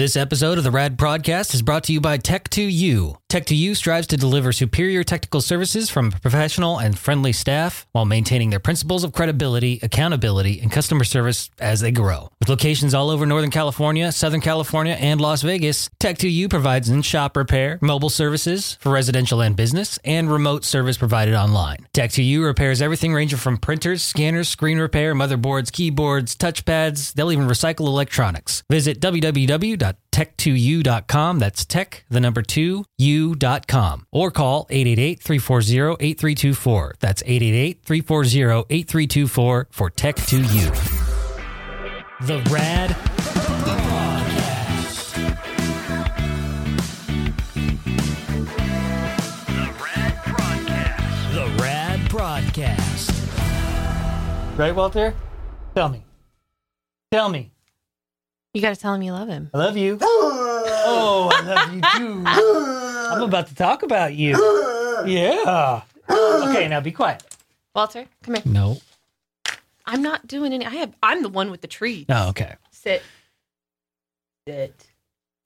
This episode of the Rad Podcast is brought to you by Tech2U. Tech2U strives to deliver superior technical services from a professional and friendly staff while maintaining their principles of credibility, accountability, and customer service as they grow. With locations all over Northern California, Southern California, and Las Vegas, Tech2U provides in-shop repair, mobile services for residential and business, and remote service provided online. Tech2U repairs everything ranging from printers, scanners, screen repair, motherboards, keyboards, touchpads. They'll even recycle electronics. Visit www.tech2u.com. That's tech, the number two, u.com. Or call 888-340-8324. That's 888-340-8324 for Tech2U. The Rad Broadcast. The Rad Broadcast. Right, Walter? Tell me. Tell me. You got to tell him you love him. I love you. oh, I love you too. I'm about to talk about you. Yeah. Okay, now be quiet. Walter, come here. No. I'm not doing any. I have. I'm the one with the tree. Oh, okay. Sit. Sit.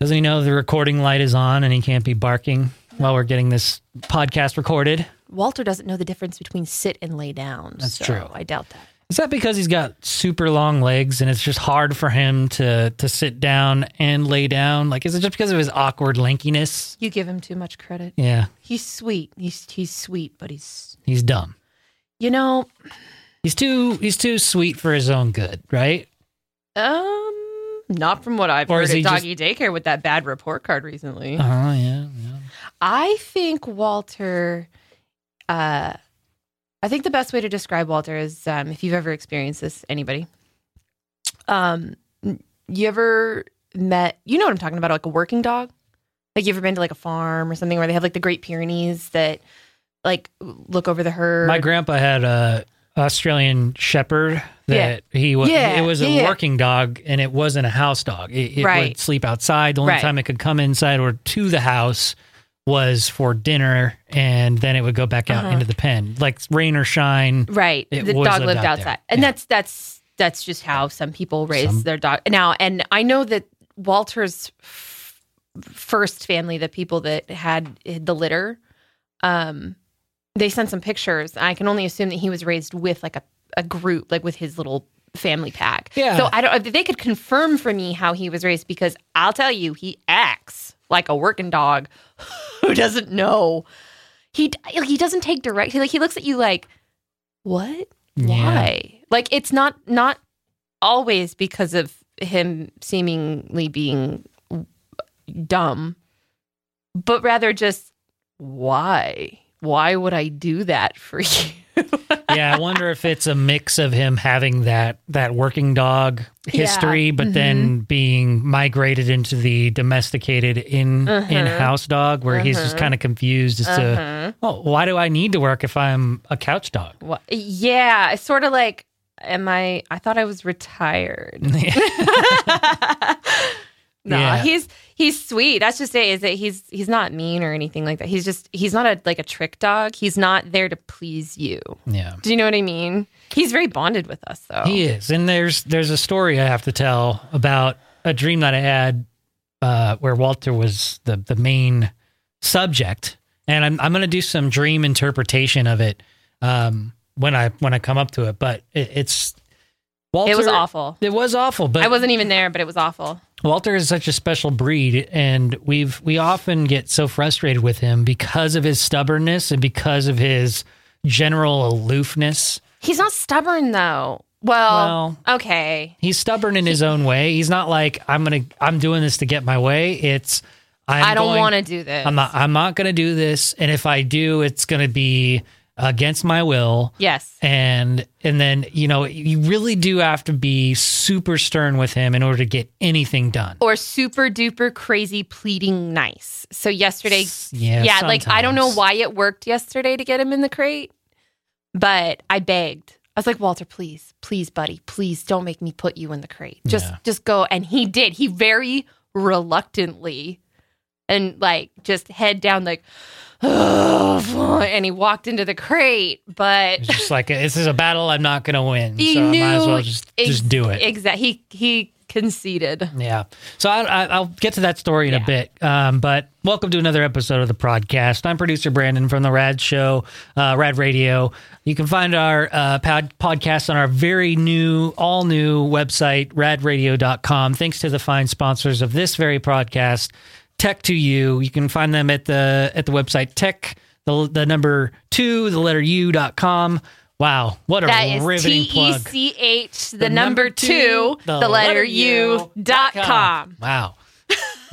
Doesn't he know the recording light is on and he can't be barking while we're getting this podcast recorded? Walter doesn't know the difference between sit and lay down. That's so true. I doubt that. Is that because he's got super long legs and it's just hard for him to to sit down and lay down? Like, is it just because of his awkward lankiness? You give him too much credit. Yeah, He's sweet. He's he's sweet, but he's he's dumb. you know He's too he's too sweet for his own good, right? um not from what I've Or heard at he just- doggy daycare with that bad report card recently. Oh yeah, yeah. I think Walter. Uh, I think the best way to describe Walter is um, if you've ever experienced this, anybody. Um, you ever met? You know what I'm talking about, like a working dog. Like you ever been to like a farm or something where they have like the Great Pyrenees that like look over the herd. My grandpa had a Australian Shepherd that he was. Yeah, it was a yeah, yeah. working dog, and it wasn't a house dog. It, it Right. would sleep outside. The only Right. time it could come inside or to the house was for dinner, and then it would go back out Uh-huh. into the pen, like rain or shine. right the dog lived lived out outside there. and Yeah. that's that's that's just how some people raise Some- their dog now and i know that walter's f- first family the people that had the litter um they sent some pictures i can only assume that he was raised with like a, a group like with his little family pack Yeah. so i don't they could confirm for me how he was raised because i'll tell you he acts like a working dog who doesn't know. He he doesn't take direct he like he looks at you like what? Yeah. why? Like it's not not always because of him seemingly being dumb but rather just why? Why would i do that for you yeah, I wonder if it's a mix of him having that that working dog history, Yeah. but then being migrated into the domesticated in Uh-huh. in house dog, where he's just Uh-huh. kind of confused as to, Uh-huh. oh, why do I need to work if I'm a couch dog? Wha- yeah it's sort of like am i i thought i was retired no Yeah. he's he's sweet. That's just it is that he's he's not mean or anything like that. He's just he's not a like a trick dog. He's not there to please you. Yeah. do you know what i mean? He's very bonded with us though. He is, and there's there's a story I have to tell about a dream that I had uh, where Walter was the the main subject, and I'm I'm going to do some dream interpretation of it um, when I when I come up to it. But it, it's Walter. it was awful. It was awful, but i wasn't even there but it was awful Walter is such a special breed, and we've we often get so frustrated with him because of his stubbornness and because of his general aloofness. he's not stubborn though well, Well, okay he's stubborn in his own way. He's not like I'm gonna I'm doing this to get my way. It's I'm i don't want to do this I'm not I'm not gonna do this, and if I do, it's gonna be against my will. yes And and then you know you really do have to be super stern with him in order to get anything done. or super duper crazy pleading nice. So yesterday, yeah, yeah, like I don't know why it worked yesterday to get him in the crate, but I begged. I was like, Walter, please, please, buddy, please don't make me put you in the crate. Just, Yeah. just go. And he did. He very reluctantly and like just head down, like, and he walked into the crate. But It's just like this is a battle I'm not gonna win. he so knew I might as well just ex- just do it. Exactly. He he conceited. Yeah. So I, I, I'll get to that story in a bit. Um, but welcome to another episode of the podcast. I'm producer Brandon from the Rad Show, uh, Rad Radio. You can find our uh, pod- podcast on our very new, all new website, radradio.com. Thanks to the fine sponsors of this very podcast, Tech2U. You can find them at the at the website tech the, the number two the letter u dot com. Wow, what a That is riveting T E plug! C H, the number two, the letter U dot com. Wow.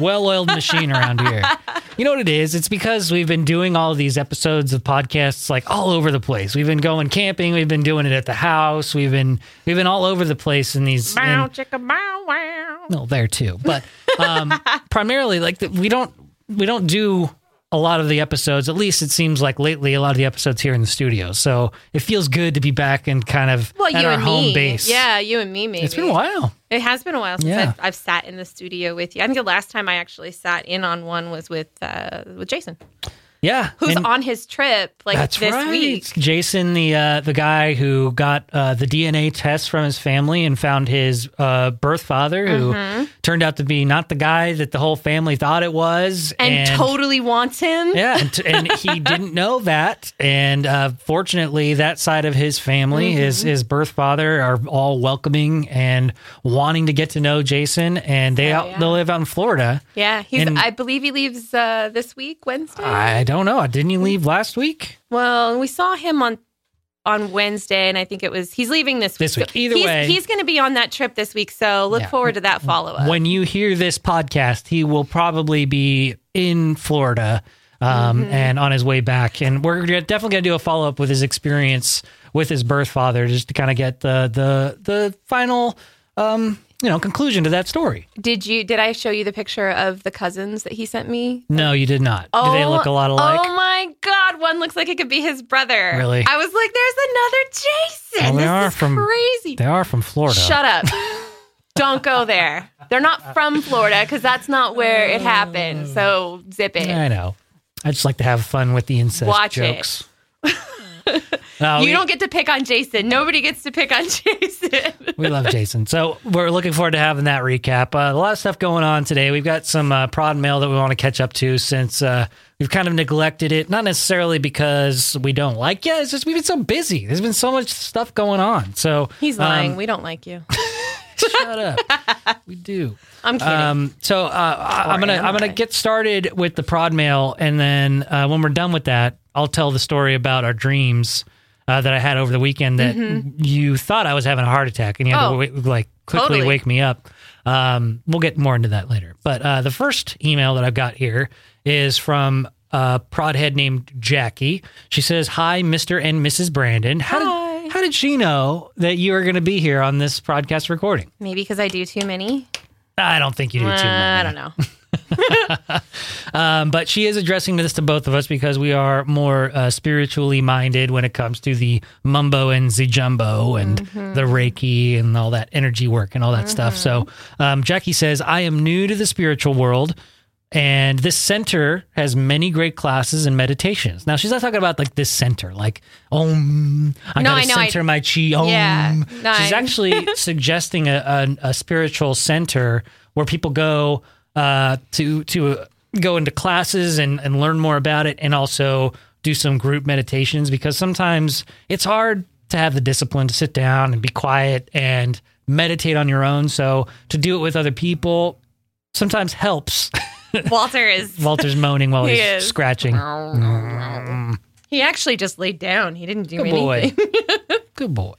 Well oiled machine around here. You know what it is? It's because we've been doing all of these episodes of podcasts like all over the place. We've been going camping, we've been doing it at the house, we've been we've been all over the place in these Bow, in, chicka, bow, wow. well there too. But um primarily like the, we don't we don't do a lot of the episodes, at least it seems like lately, a lot of the episodes here in the studio. So it feels good to be back and kind of Well, at you our and home me. base. Yeah, you and me, maybe. It's been a while. It has been a while since Yeah. I've, I've sat in the studio with you. I think the last time I actually sat in on one was with uh, with Jason, Yeah. who's and- on his trip like That's this right. week. Jason, the uh, the guy who got uh, the DNA test from his family and found his uh, birth father, who Mm-hmm. turned out to be not the guy that the whole family thought it was, And, totally wants him. yeah, and, t- and he didn't know that. And uh, fortunately, that side of his family, Mm-hmm. his his birth father, are all welcoming and wanting to get to know Jason. And they Oh, out, yeah. they live out in Florida. Yeah, he's. And- I believe he leaves uh, this week, Wednesday. I don't know. Didn't he leave last week? well, we saw him on on Wednesday, and I think it was he's leaving this week. This week. So Either he's, way. he's going to be on that trip this week. So look Yeah. forward to that follow up. when you hear this podcast, he will probably be in Florida um, Mm-hmm. and on his way back. And we're definitely going to do a follow up with his experience with his birth father, just to kind of get the the the final um, you know conclusion to that story. Did you? Did I show you the picture of the cousins that he sent me? No, you did not. do they look a lot alike? Oh, oh my god, one looks like it could be his brother. Really? I was like, there's another Jason. Well, they this are is from- crazy. They are from Florida. Shut up. Don't go there. They're not from Florida because that's not where it happened. So zip it. I know. I just like to have fun with the incest Watch it. No, you we- don't get to pick on Jason. Nobody gets to pick on Jason. We love Jason. So we're looking forward to having that recap. Uh, a lot of stuff going on today. We've got some uh, prod mail that we want to catch up to since uh, we've kind of neglected it. Not necessarily because we don't like you. It's just we've been so busy. There's been so much stuff going on. So He's lying. um, we don't like you. shut up. we do. I'm kidding. Um, so uh, I- I'm gonna am I'm gonna get started with the prod mail, and then uh, when we're done with that, I'll tell the story about our dreams uh, that I had over the weekend. That you thought I was having a heart attack, and you had Mm-hmm. Oh, to like quickly totally. wake me up. Um, we'll get more into that later. But uh, the first email that I've got here is from a prod head named Jackie. She says, "Hi, Mister and Mrs. Brandon. How Hi. did how did she know that you are going to be here on this podcast recording?" Maybe because I do too many. I don't think you do too many. I don't know. Um, but she is addressing this to both of us because we are more uh, spiritually minded when it comes to the mumbo and the jumbo and the Reiki and all that energy work and all that stuff. So um, Jackie says, I am new to the spiritual world. And this center has many great classes and meditations. Now she's not talking about like this center, like om. I No, gotta I know, I- center my chi. Om. Yeah, no, she's I- actually suggesting a, a, a spiritual center where people go uh, to to go into classes and, and learn more about it, and also do some group meditations because sometimes it's hard to have the discipline to sit down and be quiet and meditate on your own. So to do it with other people sometimes helps. Walter is. Walter's moaning while He he's is. scratching. He actually just laid down. He didn't do Good anything. boy. Good boy.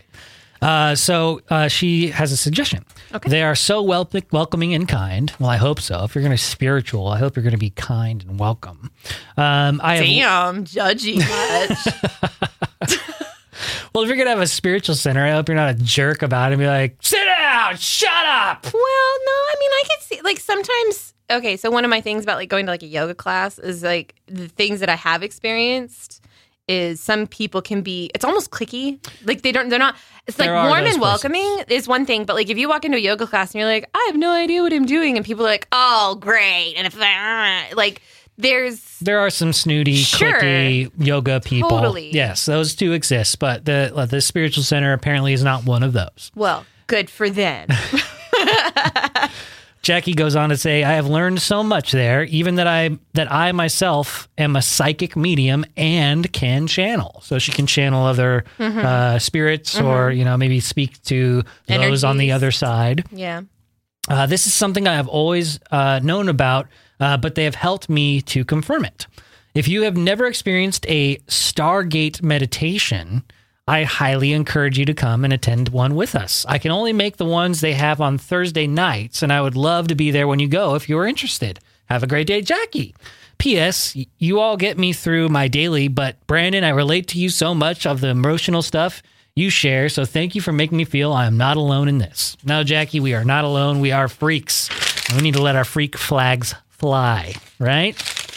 Uh, so uh, she has a suggestion. Okay. They are so wel- welcoming and kind. Well, I hope so. If you're going to spiritual, I hope you're going to be kind and welcome. Um, I have, Damn, judgy much. well, if you're going to have a spiritual center, I hope you're not a jerk about it and be like, sit down, shut up. Well, no, I mean, I could see like sometimes. Okay, so one of my things about like going to like a yoga class is like the things that I have experienced is some people can be it's almost cliquey. Like they don't they're not it's like There are warm and welcoming is one thing, but like if you walk into a yoga class and you're like, I have no idea what I'm doing, and people are like, Oh, great. And if uh, like there's There are some snooty, Sure. cliquey yoga people. Totally. Yes, those do exist, but the uh, the spiritual center apparently is not one of those. well, good for them. Jackie goes on to say, "I have learned so much there, even that I that I myself am a psychic medium and can channel. So she can channel other uh, spirits, or you know, maybe speak to those on the other side. Yeah. Uh, this is something I have always uh, known about, uh, but they have helped me to confirm it. If you have never experienced a Stargate meditation, I highly encourage you to come and attend one with us. I can only make the ones they have on Thursday nights, and I would love to be there when you go if you are interested. Have a great day, Jackie. P.S. You all get me through my daily, but Brandon, I relate to you so much of the emotional stuff you share, so thank you for making me feel I am not alone in this. No, Jackie, we are not alone. We are freaks. And we need to let our freak flags fly, right?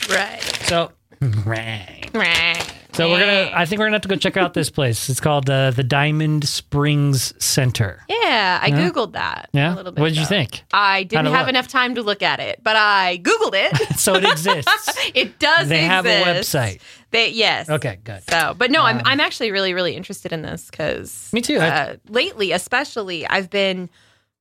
Right. So, right. Right. So we're gonna. I think we're gonna have to go check out this place. It's called uh, the Diamond Springs Center. Yeah, I Yeah? googled that. Yeah. A little bit What did you ago. think? I didn't How'd it have look? enough time to look at it, but I googled it. So it exists. it does. They have a exist. website. They yes. Okay, good. So, but no, I'm I'm actually really really interested in this because Me too. I- Uh, lately, especially, I've been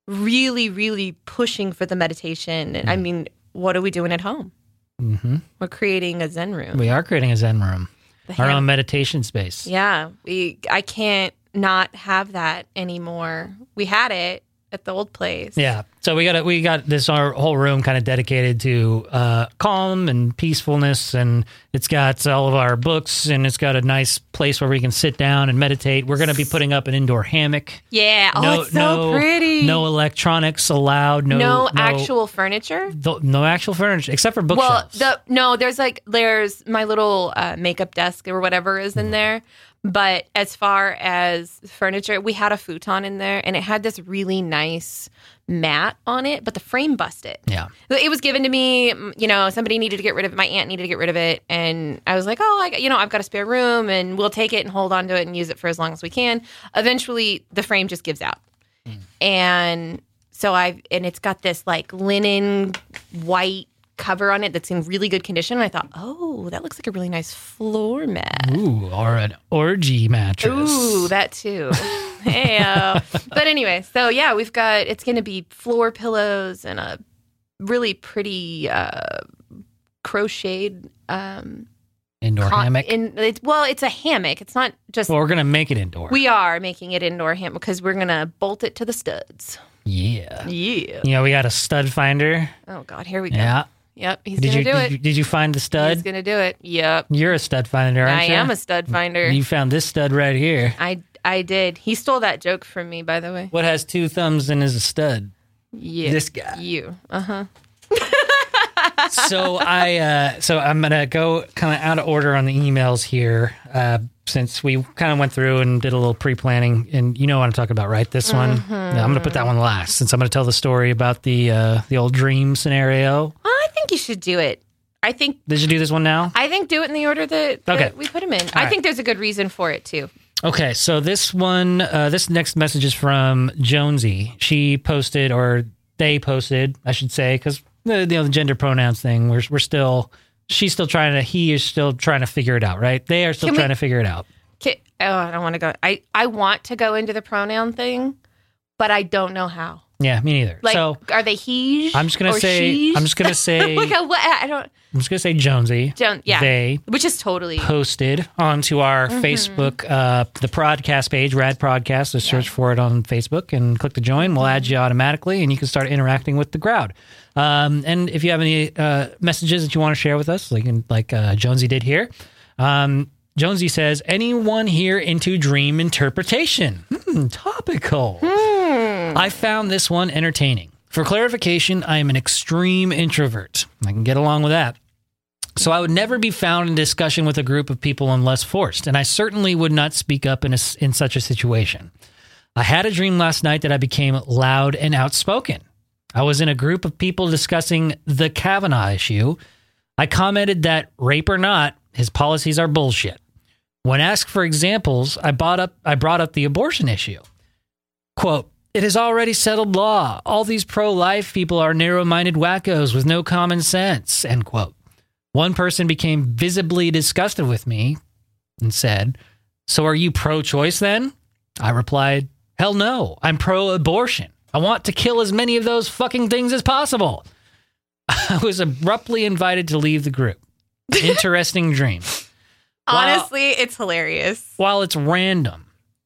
really really pushing for the meditation. And I mean, what are we doing at home? hmm We're creating a Zen room. We are creating a Zen room, The our ham- own meditation space. Yeah, we. I can't not have that anymore. We had it at the old place. Yeah. So we got a, we got this our whole room kind of dedicated to uh, calm and peacefulness, and it's got all of our books, and it's got a nice place where we can sit down and meditate. We're going to be putting up an indoor hammock. Yeah. Oh, no, it's so no, pretty. No electronics allowed. No, no, actual furniture. th- no actual furniture except for Well, bookshelves. the no, there's like there's my little uh, makeup desk or whatever is in there. But as far as furniture, we had a futon in there, and it had this really nice mat on it, but the frame busted. yeah. It was given to me. mm, You know, somebody needed to get rid of it. My aunt needed to get rid of it, and I was like, "Oh, I, got- you know, I've got a spare room, and we'll take it and hold on to it and use it for as long as we can." Eventually, the frame just gives out, and so I've, and it's got this like linen white cover on it that's in really good condition. And I thought, "Oh, that looks like a really nice floor mat." Ooh, or an orgy mattress. Ooh, that too. hey, uh, but anyway, so yeah, we've got it's going to be floor pillows and a really pretty uh, crocheted. Um, Indoor con- hammock. In it's, well, it's a hammock. It's not just. well, we're gonna make it indoor. we are making it indoor hammock because we're gonna bolt it to the studs. yeah. Yeah. You know, we got a stud finder. Oh God, here we go. Yeah. Yep, he's Did gonna you, do did it. you did you find the stud? He's gonna do it. Yep, You're a stud finder, aren't I you? am a stud finder. You found this stud right here. I I did. He stole that joke from me, by the way. What has two thumbs and is a stud? Yeah. This guy. You. Uh huh. So I uh so I'm gonna go kind of out of order on the emails here, uh, since we kind of went through and did a little pre-planning, and you know what I'm talking about, right? This one, Mm-hmm. Yeah, I'm gonna put that one last, since I'm gonna tell the story about the uh, the old dream scenario. I think you should do it. I think Did you do this one now? I think do it in the order that, that Okay. we put them in. I right. think there's a good reason for it too. Okay, so this one, uh, this next message is from Jonesy. She posted, or they posted, I should say, because the you know the gender pronouns thing. We're we're still, she's still trying to, he is still trying to figure it out, right? They are still Can we- trying to figure it out. Ki- Oh, I don't want to go. I I want to go into the pronoun thing, but I don't know how. Yeah, me neither. Like, so are they he? I'm just gonna say, sheesh? I'm just gonna say, like a, what? I don't. I'm just gonna say Jonesy. Don't. Yeah. They which is totally. posted onto our Mm-hmm. Facebook, uh, the podcast page, Rad Podcast. So search for it on Facebook and click to join. We'll add you automatically, and you can start interacting with the crowd. Um, and if you have any uh, messages that you want to share with us, like like uh, Jonesy did here, um, Jonesy says, "Anyone here into dream interpretation? Hmm, topical. Mm. I found this one entertaining. For clarification, I am an extreme introvert. I can get along with that." So I would never be found in discussion with a group of people unless forced, and I certainly would not speak up in a, in such a situation. I had a dream last night that I became loud and outspoken. I was in a group of people discussing the Kavanaugh issue. I commented that rape or not, his policies are bullshit. When asked for examples, I brought up I brought up the abortion issue. Quote, it is already settled law. All these pro-life people are narrow-minded wackos with no common sense. End quote. One person became visibly disgusted with me and said, So are you pro choice then? I replied, Hell no, I'm pro abortion. I want to kill as many of those fucking things as possible. I was abruptly invited to leave the group. Interesting dream. While- Honestly, it's hilarious. while it's random,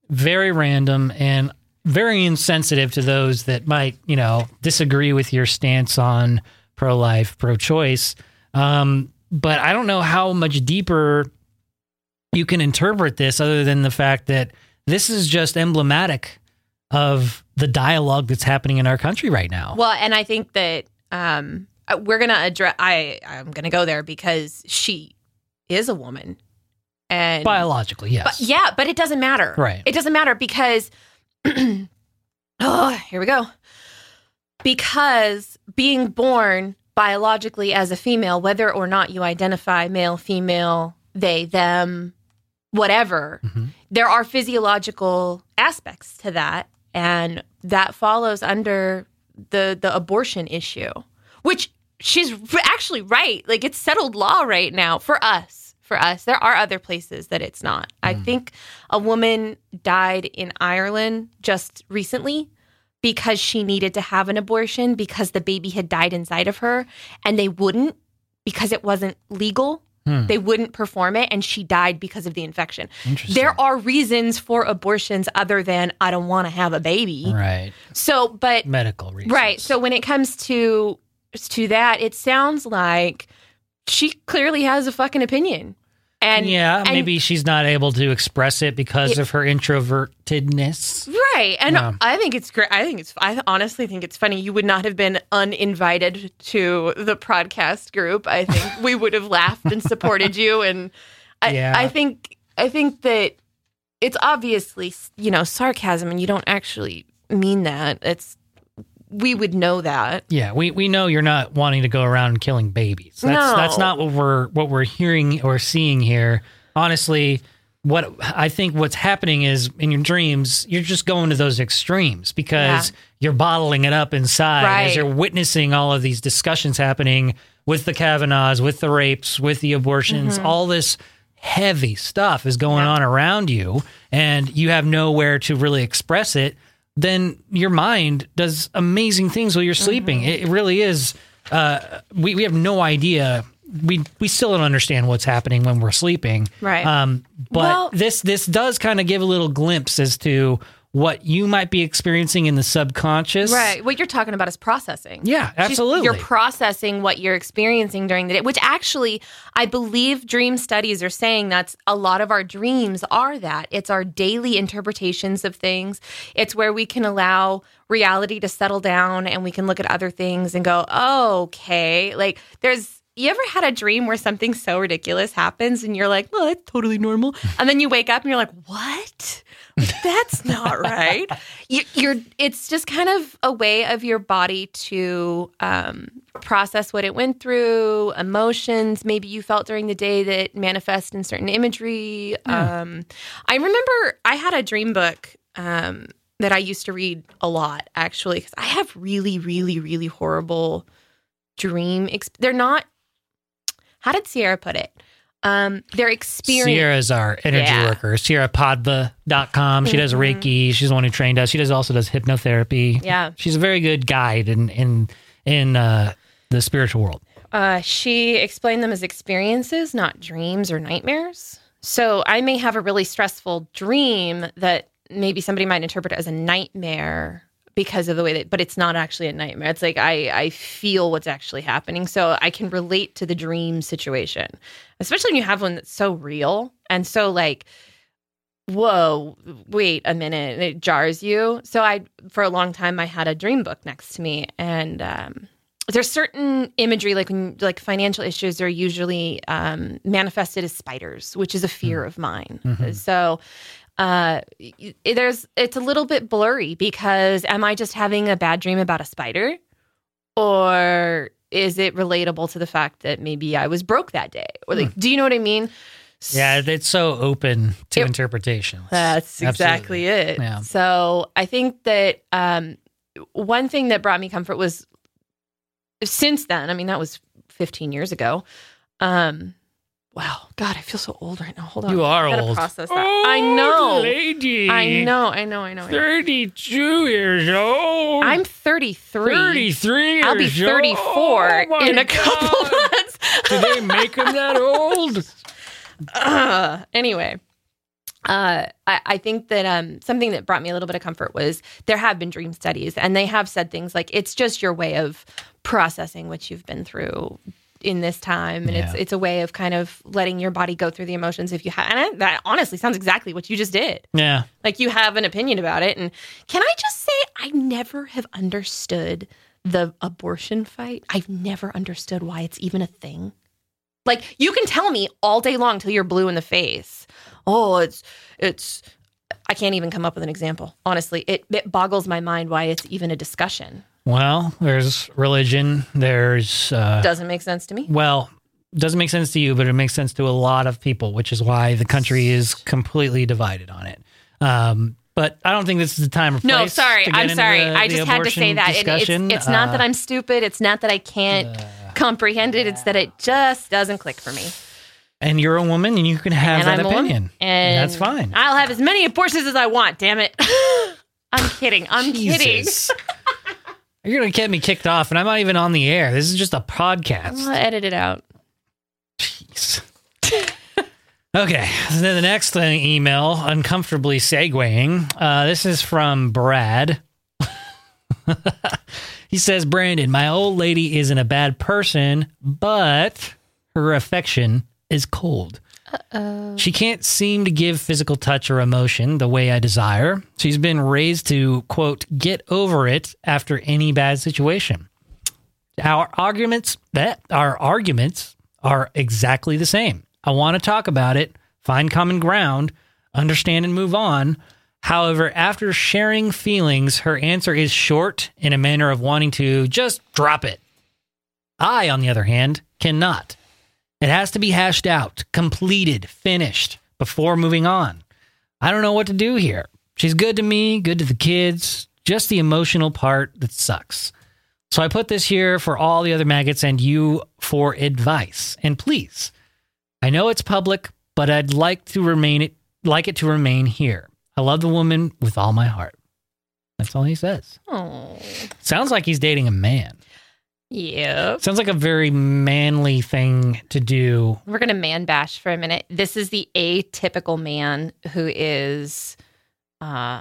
very random and very insensitive to those that might, you know, disagree with your stance on pro life, pro choice. Um, but I don't know how much deeper you can interpret this other than the fact that this is just emblematic of the dialogue that's happening in our country right now. Well, and I think that um, we're gonna address. I I'm gonna go there because she is a woman, and Biologically, yes. but yeah, but it doesn't matter. Right. It doesn't matter because. Oh, here we go. Because being born biologically as a female, whether or not you identify male, female, they, them, whatever, Mhm. there are physiological aspects to that, and that follows under the the abortion issue, which she's actually right. Like it's settled law right now for us. For us, there are other places that it's not. I think a woman died in Ireland just recently because she needed to have an abortion because the baby had died inside of her, and they wouldn't because it wasn't legal. Hmm. They wouldn't perform it, and she died because of the infection. There are reasons for abortions other than I don't want to have a baby. right. So, but Medical reasons. right. So when it comes to to that, it sounds like she clearly has a fucking opinion. And yeah, and- maybe she's not able to express it because of her introvertedness. Right. And Yeah. I think it's great. I think it's, I honestly think it's funny. You would not have been uninvited to the podcast group. I think we would have laughed and supported you. And I, Yeah. I think, I think that it's obviously, you know, sarcasm and you don't actually mean that. It's, we would know that. Yeah, we, we know you're not wanting to go around killing babies. That's No. that's not what we're what we're hearing or seeing here. Honestly, what I think what's happening is in your dreams, you're just going to those extremes because Yeah. you're bottling it up inside as you're witnessing all of these discussions happening with the Kavanaughs, with the rapes, with the abortions, all this heavy stuff is going Mm-hmm. Yeah. on around you and you have nowhere to really express it, then your mind does amazing things while you're sleeping. Mm-hmm. It, really is. Uh, we, we have no idea. We we still don't understand what's happening when we're sleeping. Right. Um, but Well- this this does kind of give a little glimpse as to what you might be experiencing in the subconscious. Right. What you're talking about is processing. Yeah, absolutely. You're processing what you're experiencing during the day, which actually, I believe dream studies are saying that's a lot of our dreams are that. It's our daily interpretations of things. It's where we can allow reality to settle down and we can look at other things and go, oh, okay. Like there's, you ever had a dream where something so ridiculous happens and you're like, well, that's totally normal. And then you wake up and you're like, what? That's not right. You, you're. It's just kind of a way of your body to um, process what it went through, emotions maybe you felt during the day that manifest in certain imagery. Um, I remember I had a dream book um, that I used to read a lot actually because I have really, really, really horrible dream. Exp- they're not. How did Sierra put it? Um, their experience. Sierra's our energy Yeah. worker. SierraPadva.com. She does Mhm. Reiki. She's the one who trained us. She does also does hypnotherapy. Yeah. She's a very good guide in in in uh, the spiritual world. Uh, she explained them as experiences, not dreams or nightmares. So I may have a really stressful dream that maybe somebody might interpret as a nightmare because of the way that, but it's not actually a nightmare. It's like I I feel what's actually happening, so I can relate to the dream situation, especially when you have one that's so real and so like. Whoa, wait a minute. It jars you. So I for a long time I had a dream book next to me and um there's certain imagery like when like financial issues are usually um, manifested as spiders which is a fear of mine Mhm. so uh, there's it's a little bit blurry because am i just having a bad dream about a spider or is it relatable to the fact that maybe i was broke that day or like do you know what i mean Yeah, it's so open to It- interpretation. that's Absolutely. exactly it. Yeah. So I think that um, one thing that brought me comfort was since then, I mean, that was 15 years ago. Um, Wow, God, I feel so old right now. Hold on. You are I gotta old. Process that. I know. lady. I know. I know. I know. I know. 32 years old. I'm 33. 33 years I'll be 34 Oh my in a couple God. months. Do they make them that old? Uh, anyway, uh, I, I think that um, something that brought me a little bit of comfort was there have been dream studies, and they have said things like it's just your way of processing what you've been through in this time, and it's it's a way of kind of letting your body go through the emotions if you have. And I, that honestly sounds exactly what you just did. Yeah. Like you have an opinion about it, and can I just say I never have understood the abortion fight. I've never understood why it's even a thing. Like you can tell me all day long till you're blue in the face. Oh, it's it's I can't even come up with an example. Honestly, it, it boggles my mind why it's even a discussion. Well, there's religion. There's, uh, Doesn't make sense to me. well, doesn't make sense to you, but it makes sense to a lot of people, which is why the country is completely divided on it. Um, but I don't think this is the time or place. No, sorry. I'm sorry. the- I just had to say that. It's, it's not that Uh, I'm stupid. It's not that I can't comprehend it. It's that it just doesn't click for me. and you're a woman, and you can have and that I'm opinion. and that's fine. I'll have as many abortions as I want. Damn it! I'm kidding. I'm kidding. You're gonna get me kicked off, and I'm not even on the air. This is just a podcast. I'll edit it out. Jeez. okay, so then the next uh, email, uncomfortably segueing. Uh, this is from Brad. he says, Brandon, my old lady isn't a bad person, but her affection is cold. Uh, She can't seem to give physical touch or emotion the way I desire. She's been raised to, quote, get over it after any bad situation. Our arguments that our arguments are exactly the same. I want to talk about it, find common ground, understand and move on. However, after sharing feelings, her answer is short in a manner of wanting to just drop it. I, on the other hand, cannot. It has to be hashed out, completed, finished before moving on. I don't know what to do here. She's good to me, good to the kids, just the emotional part that sucks. So I put this here for all the other maggots and you for advice. And please, I know it's public, but I'd like to remain it like it to remain here. I love the woman with all my heart. That's all he says. oh, Sounds like he's dating a man. Yeah. Sounds like a very manly thing to do. We're gonna man bash for a minute. This is the atypical man who is uh,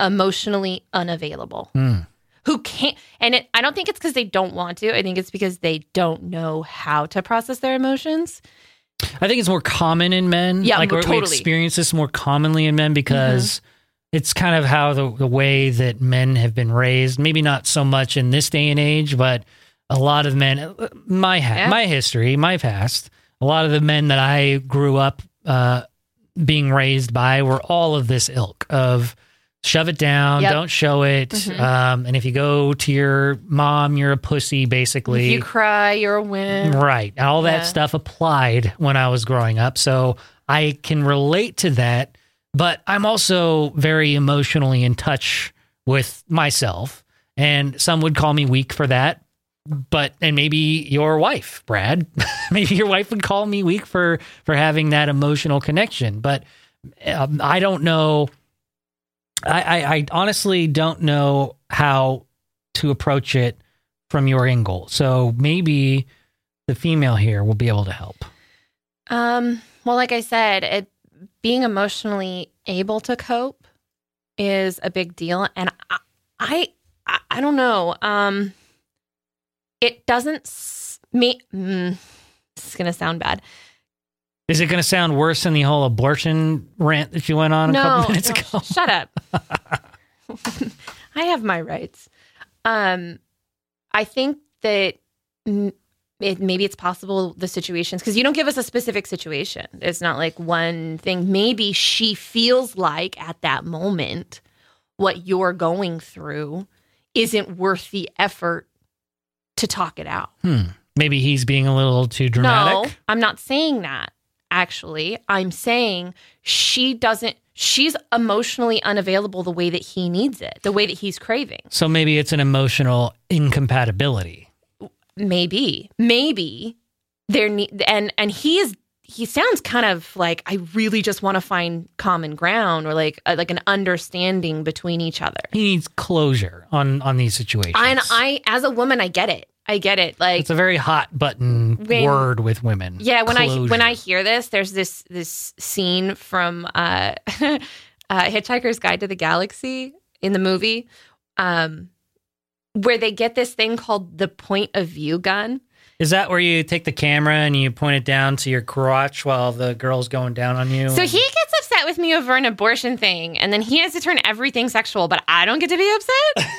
emotionally unavailable. Hmm. Who can't, and it, I don't think it's because they don't want to. I think it's because they don't know how to process their emotions. I think it's more common in men. Yeah, like mo- we- totally. experience this more commonly in men because it's kind of how the, the way that men have been raised. Maybe not so much in this day and age, but a lot of men, my ha- Yeah. my history, my past, a lot of the men that I grew up uh, being raised by were all of this ilk of shove it down, Yep. don't show it, Mhm. um, and if you go to your mom, you're a pussy, basically. If you cry, you're a win. Right. All that stuff applied when I was growing up. So I can relate to that, but I'm also very emotionally in touch with myself. And some would call me weak for that. But and maybe your wife, Brad, maybe your wife would call me weak for for having that emotional connection. But um, I don't know. I, I, I honestly don't know how to approach it from your angle. So maybe the female here will be able to help. Um, well, like I said, it, being emotionally able to cope is a big deal, and I, I, I- don't know. Um, it doesn't s- me. Mm, this is gonna sound bad. Is it going to sound worse than the whole abortion rant that you went on a couple minutes no, ago? shut up. I have my rights. Um, I think that mm, it, maybe it's possible the situations because you don't give us a specific situation. It's not like one thing. Maybe she feels like at that moment what you're going through isn't worth the effort to talk it out. Hmm. Maybe he's being a little too dramatic. No, I'm not saying that. Actually, I'm saying she doesn't. She's emotionally unavailable the way that he needs it, the way that he's craving. So maybe it's an emotional incompatibility. Maybe, maybe there need and and he is he sounds kind of like I really just want to find common ground or like uh, like an understanding between each other. He needs closure on on these situations. And I, as a woman, I get it. I get it. Like it's a very hot button When- word with women. Yeah, when I when I hear this, there's this this scene from uh, uh, Hitchhiker's Guide to the Galaxy in the movie, um, where they get this thing called the point of view gun. is that where you take the camera and you point it down to your crotch while the girl's going down on you? So he gets upset with me over an abortion thing, and then he has to turn everything sexual, but I don't get to be upset.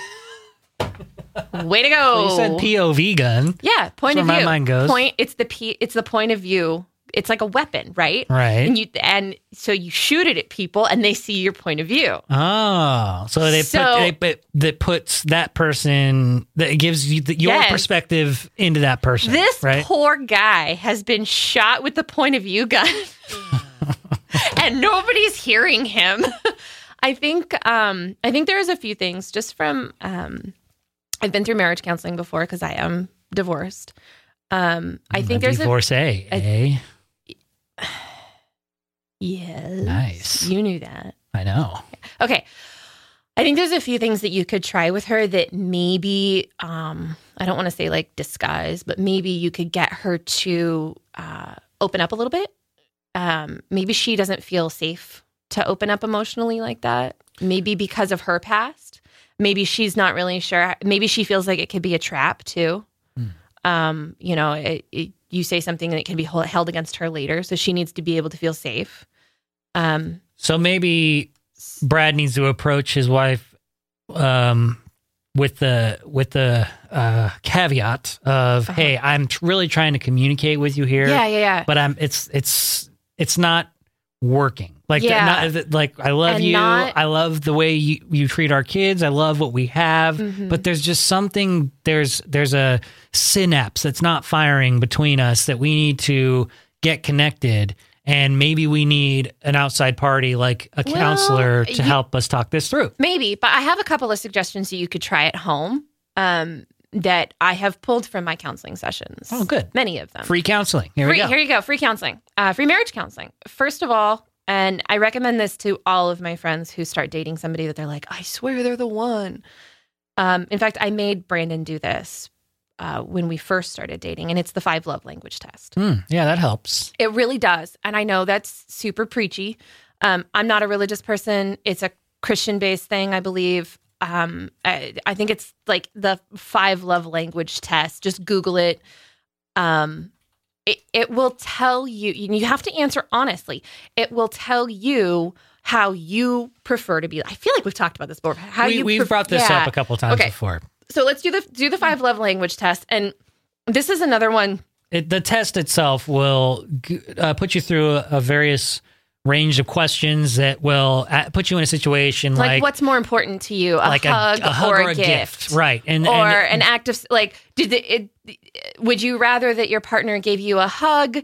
Way to go! You said POV gun, yeah, point That's of where my view. mind goes. Point. It's the p. It's the point of view. It's like a weapon, right? right? And you and so you shoot it at people, and they see your point of view. Oh, so they So- put they put that puts that person that gives you the, your Yes. perspective into that person. This right? poor guy has been shot with the point of view gun, and nobody's hearing him. I think um, I think there's a few things just from um, I've been through marriage counseling before because I am divorced. Um, I think there's a divorcee. eh? yes, Nice. You knew that. I know. Okay. I think there's a few things that you could try with her that maybe, um, I don't want to say like disguise, but maybe you could get her to uh, open up a little bit. Um, maybe she doesn't feel safe to open up emotionally like that. Maybe because of her past. Maybe she's not really sure. Maybe she feels like it could be a trap too. Um, you know, it, it, you say something and it can be held held against her later, so she needs to be able to feel safe. Um, So maybe Brad needs to approach his wife um, with the with the uh, caveat of, Uh-huh. "Hey, I'm tr- really trying to communicate with you here, yeah, yeah, yeah. but I'm it's it's it's not working. Like Yeah. not, like I love And you. not- I love the way you, you treat our kids. I love what we have. Mhm. But there's just something there's there's a synapse that's not firing between us that we need to get connected. And maybe we need an outside party like a Well, counselor to you- help us talk this through. Maybe, but I have a couple of suggestions that you could try at home um, that I have pulled from my counseling sessions. Oh, good. Many of them. Free counseling. Here Free- we go. Here you go. Free counseling. Uh, free marriage counseling. First of all, and I recommend this to all of my friends who start dating somebody that they're like, I swear they're the one. Um, in fact, I made Brandon do this uh, when we first started dating, and it's the five love language test. Hmm, yeah, that helps. It really does. And I know that's super preachy. Um, I'm not a religious person. It's a Christian based thing, I believe. Um, I, I think it's like the five love language test. Just Google it. Um, it, it will tell you, you have to answer honestly. It will tell you how you prefer to be. I feel like we've talked about this before. How we, you we've pref- brought this Yeah. up a couple times Okay. before. So let's do the do the five love language test. And this is another one It, the test itself will uh, put you through a, a various range of questions that will uh, put you in a situation like, like what's more important to you, a, like hug, a, a hug or, a gift, right? And or and, an act of like did the, it, would you rather that your partner gave you a hug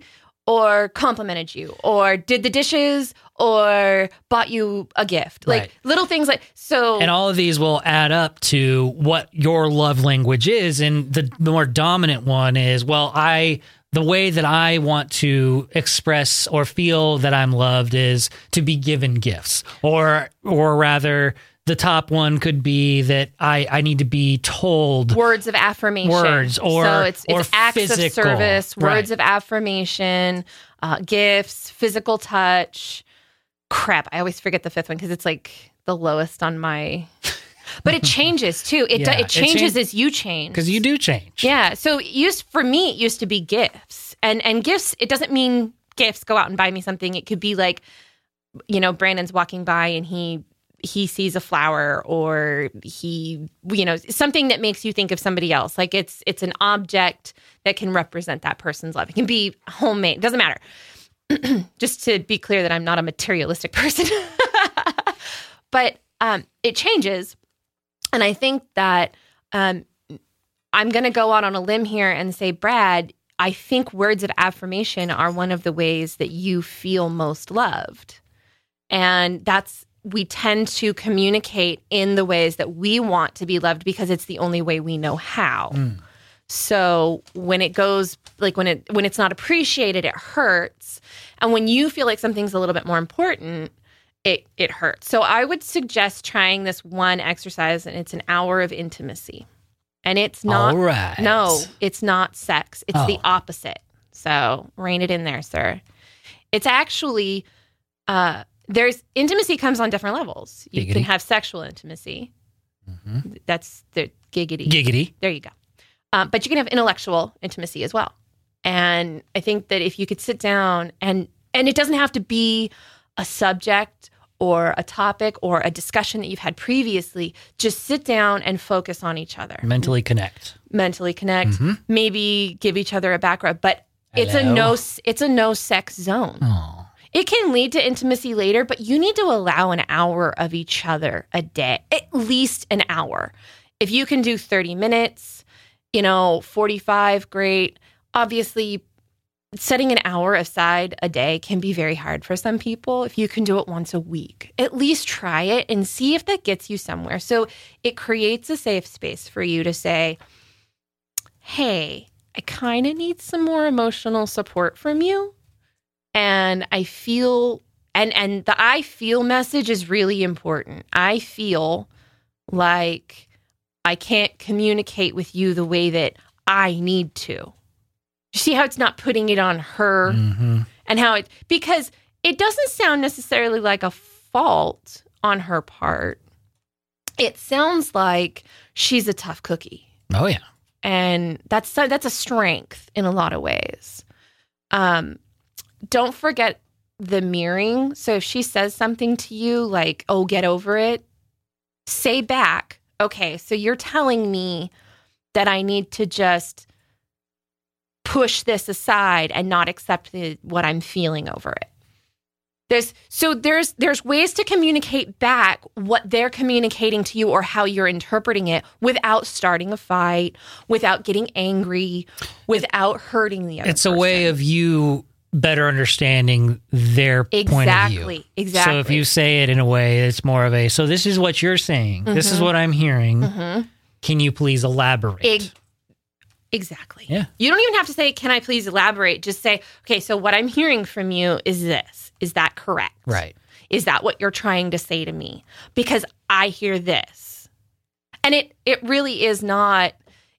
or complimented you or did the dishes or bought you a gift like Right. little things like so and all of these will add up to what your love language is, and the, the more dominant one is well, I. The way that I want to express or feel that I'm loved is to be given gifts, or or rather, the top one could be that I I need to be told words of affirmation Words or- so it's, or it's acts physical. of service Right. words of affirmation uh, gifts physical touch crap i always forget the fifth one because it's like the lowest on my but it changes too it, do- Yeah, it it changes change- as you change because you do change. Yeah. So it used for me, it used to be gifts, and and gifts. It doesn't mean gifts. Go out and buy me something. It could be like, you know, Brandon's walking by and he he sees a flower, or he, you know, something that makes you think of somebody else. Like it's it's an object that can represent that person's love. It can be homemade. It doesn't matter. Just to be clear that I'm not a materialistic person, but um, it changes, and I think that. Um, I'm going to go out on a limb here and say, Brad, I think words of affirmation are one of the ways that you feel most loved. And that's, we tend to communicate in the ways that we want to be loved because it's the only way we know how. Mm. So when it goes like when it when it's not appreciated, it hurts. And when you feel like something's a little bit more important, it it hurts. So I would suggest trying this one exercise and it's an hour of intimacy. And it's not All right. no, it's not sex. It's the Oh. opposite. So rein it in there, sir. It's actually uh there's intimacy comes on different levels. You Giggity. can have sexual intimacy. Mhm. That's the giggity. Giggity. There you go. Um, but you can have intellectual intimacy as well. And I think that if you could sit down and and it doesn't have to be a subject or a topic or a discussion that you've had previously, just sit down and focus on each other. Mentally connect. Mentally connect, Mhm. maybe give each other a back rub, but it's a no it's a no sex zone. Oh. It can lead to intimacy later, but you need to allow an hour of each other a day, at least an hour. If you can do 30 minutes, you know, 45, great. Obviously, setting an hour aside a day can be very hard for some people. If you can do it once a week, at least try it and see if that gets you somewhere. So it creates a safe space for you to say, hey, I kind of need some more emotional support from you and I feel and and the I feel message is really important. I feel like I can't communicate with you the way that I need to. You see how it's not putting it on her hmm and how it because it doesn't sound necessarily like a fault on her part. It sounds like she's a tough cookie Oh yeah. and that's that's a strength in a lot of ways. Um, don't forget the mirroring. So if she says something to you like, "Oh, get over it," say back, "Okay, so you're telling me that I need to just push this aside and not accept the, what I'm feeling over it." There's so there's there's ways to communicate back what they're communicating to you or how you're interpreting it without starting a fight, without getting angry, without hurting the other. It's a way of you better understanding their point of view. exactly, exactly. So if you say it in a way, it's more of a, so this is what you're saying. This is Mhm. what I'm hearing. Mhm. Can you please elaborate? Eg- exactly. Yeah. You don't even have to say, "Can I please elaborate?" Just say, "Okay, so what I'm hearing from you is this. Is that correct? right. Is that what you're trying to say to me? Because I hear this. And it it really is not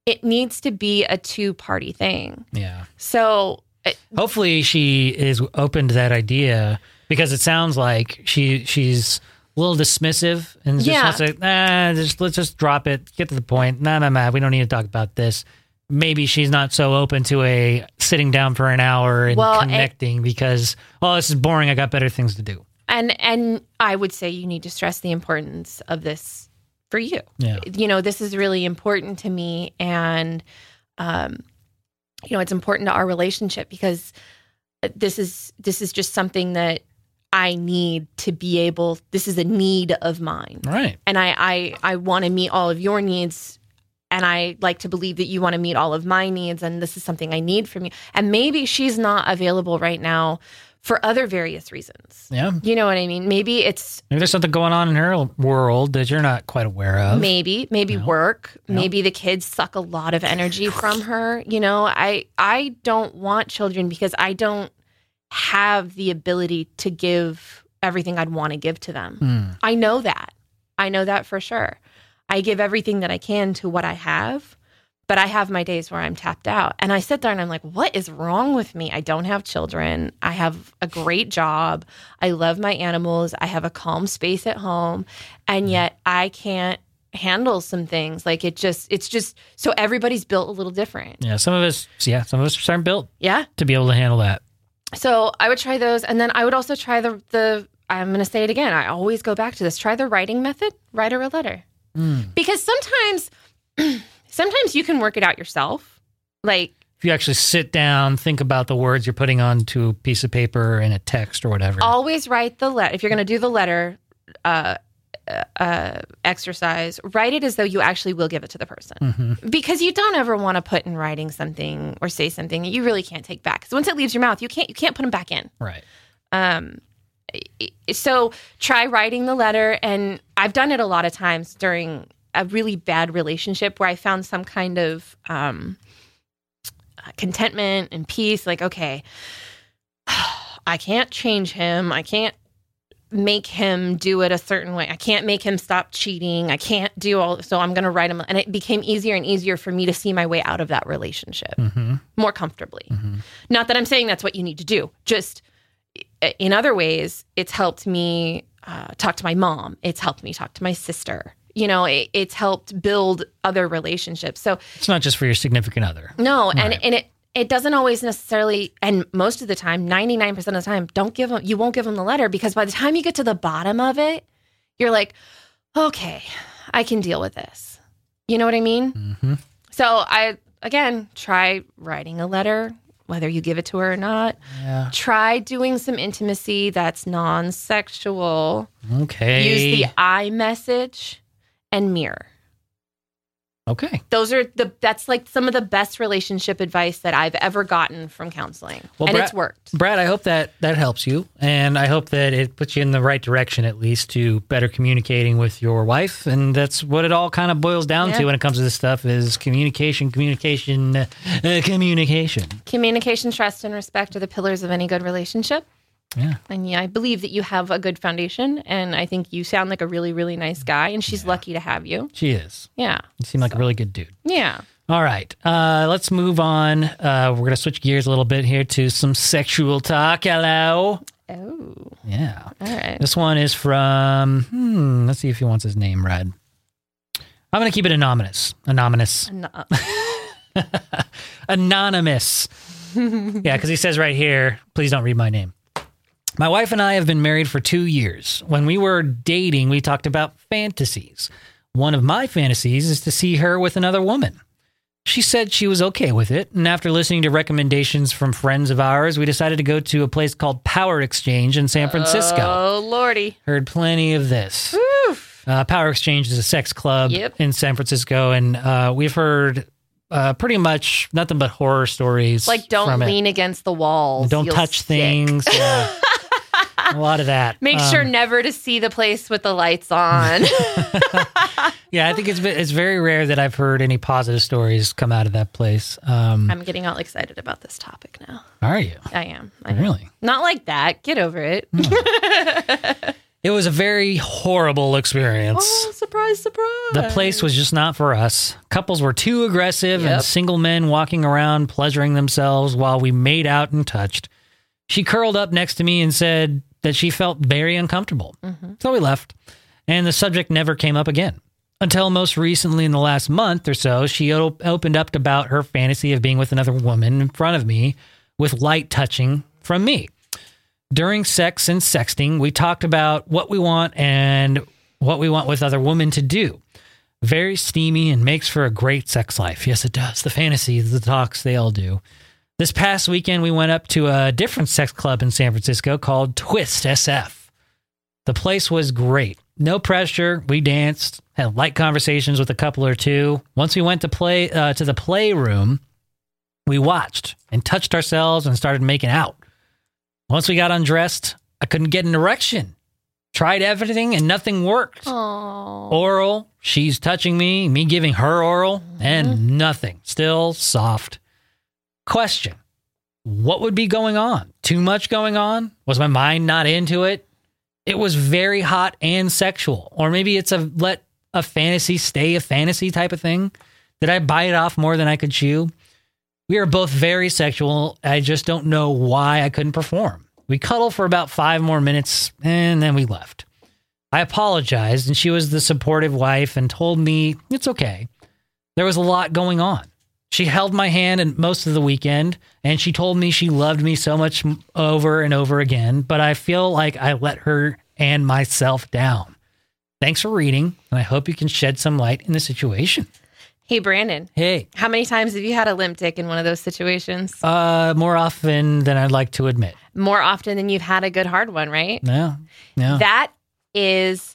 it needs to be a two-party thing. Yeah. So it- Hopefully she is open to that idea because it sounds like she she's a little dismissive and just Yeah. wants to nah, just let's just drop it, get to the point. Nah, nah, nah, we don't need to talk about this. Maybe she's not so open to a sitting down for an hour and Well, and- connecting because oh, this is boring. I got better things to do. and and I would say you need to stress the importance of this for you. Yeah. You know, this is really important to me and um you know, it's important to our relationship because this is this is just something that I need to be able this is a need of mine. Right. and I I, I want to meet all of your needs and I like to believe that you want to meet all of my needs and this is something I need from you. And maybe she's not available right now for other various reasons. Yeah. You know what I mean? Maybe it's Maybe there's something going on in her world that you're not quite aware of. maybe maybe No. work, No. maybe the kids suck a lot of energy from her, you know. I I don't want children because I don't have the ability to give everything I'd want to give to them. Hmm. I know that. I know that for sure. I give everything that I can to what I have, but I have my days where I'm tapped out. And I sit there and I'm like, what is wrong with me? I don't have children. I have a great job. I love my animals. I have a calm space at home. And mm-hmm. yet I can't handle some things. Like it just, it's just, so everybody's built a little different. Yeah. Some of us, yeah, some of us aren't built Yeah. to be able to handle that. So I would try those, and then I would also try the the. I'm going to say it again. I always go back to this. Try the writing method. Write her a letter Hmm. because sometimes, sometimes you can work it out yourself. Like If you actually sit down, think about the words you're putting onto a piece of paper in a text or whatever. always write the letter. If you're going to do the letter uh, uh, exercise, write it as though you actually will give it to the person. Mhm. because you don't ever want to put in writing something or say something that you really can't take back. Because once it leaves your mouth, you can't you can't put them back in. Right. Um, so try writing the letter, and I've done it a lot of times during a really bad relationship where I found some kind of um, contentment and peace. Like, okay, I can't change him. I can't make him do it a certain way. I can't make him stop cheating. I can't do all. So I'm going to write him. And it became easier and easier for me to see my way out of that relationship Mm-hmm. more comfortably. Mhm. Not that I'm saying that's what you need to do. Just in other ways, it's helped me uh, talk to my mom. It's helped me talk to my sister. You know, it, it's helped build other relationships. So It's not just for your significant other. no, and Right. and it it doesn't always necessarily, and most of the time, ninety nine percent of the time, don't give them. You won't give them the letter because by the time you get to the bottom of it, you're like, okay, I can deal with this. You know what I mean? Mm-hmm. So I again try writing a letter, whether you give it to her or not. Yeah. Try doing some intimacy that's non-sexual. Okay. Use the I message and mirror. Okay. Those are the that's like some of the best relationship advice that I've ever gotten from counseling. Well, and Brad- it's worked. Brad, I hope that that helps you, and I hope that it puts you in the right direction, at least to better communicating with your wife. And that's what it all kind of boils down Yeah. to when it comes to this stuff: is communication, communication, uh, communication. Communication, trust, and respect are the pillars of any good relationship. Yeah. And yeah, I believe that you have a good foundation and I think you sound like a really, really nice guy and she's lucky to have you. She is. Yeah. You seem like a really good dude. Yeah. All right, uh, let's move on. Uh, we're gonna switch gears a little bit here to some sexual talk. Hello. Oh. Yeah. All right. This one is from. Hmm, let's see if he wants his name read. I'm gonna keep it anonymous. Anonymous. No. Anonymous. yeah, because he says right here, please don't read my name. My wife and I have been married for two years. When we were dating, we talked about fantasies. One of my fantasies is to see her with another woman. She said she was okay with it, and after listening to recommendations from friends of ours, we decided to go to a place called Power Exchange in San Francisco. Oh, Lordy. Heard plenty of this. Uh, Power Exchange is a sex club Yep. in San Francisco, and uh, we've heard uh, pretty much nothing but horror stories. Like, don't from it. lean against the walls. don't touch sick. things. Yeah. a lot of that. Make Um, sure never to see the place with the lights on. Yeah, I think it's it's very rare that I've heard any positive stories come out of that place. Um, I'm getting all excited about this topic now. are you I am. I am. really? Not like that. Get over it. It was a very horrible experience. oh, surprise, surprise. The place was just not for us. Couples were too aggressive and single men walking around pleasuring themselves while we made out and touched. She curled up next to me and said that she felt very uncomfortable. So we left, and the subject never came up again. Until most recently, in the last month or so, she o- opened up about her fantasy of being with another woman in front of me with light touching from me. During sex and sexting, we talked about what we want and what we want with other women to do. Very steamy and makes for a great sex life. Yes, it does. The fantasy, the talks, they all do. This past weekend, we went up to a different sex club in San Francisco called Twist SF. The place was great. No pressure. We danced, had light conversations with a couple or two. Once we went to play uh, to the playroom, we watched and touched ourselves and started making out. Once we got undressed, I couldn't get an erection. Tried everything and nothing worked. Oh. Oral, she's touching me, me giving her oral, and nothing. Still soft. Question What would be going on? Too much going on? Was my mind not into it? It was very hot and sexual. Or maybe it's a let a fantasy stay a fantasy type of thing. Did I bite it off more than I could chew? We are both very sexual. I just don't know why I couldn't perform. We cuddled for about five more minutes and then we left. I apologized, and she was the supportive wife and told me it's okay. There was a lot going on. She held my hand and most of the weekend, and she told me she loved me so much over and over again, but I feel like I let her and myself down. Thanks for reading, and I hope you can shed some light in the situation. Hey, Brandon, Hey, how many times have you had a limp dick in one of those situations? uh, more often than I'd like to admit. More often than you've had a good hard one, right? No, no. That is,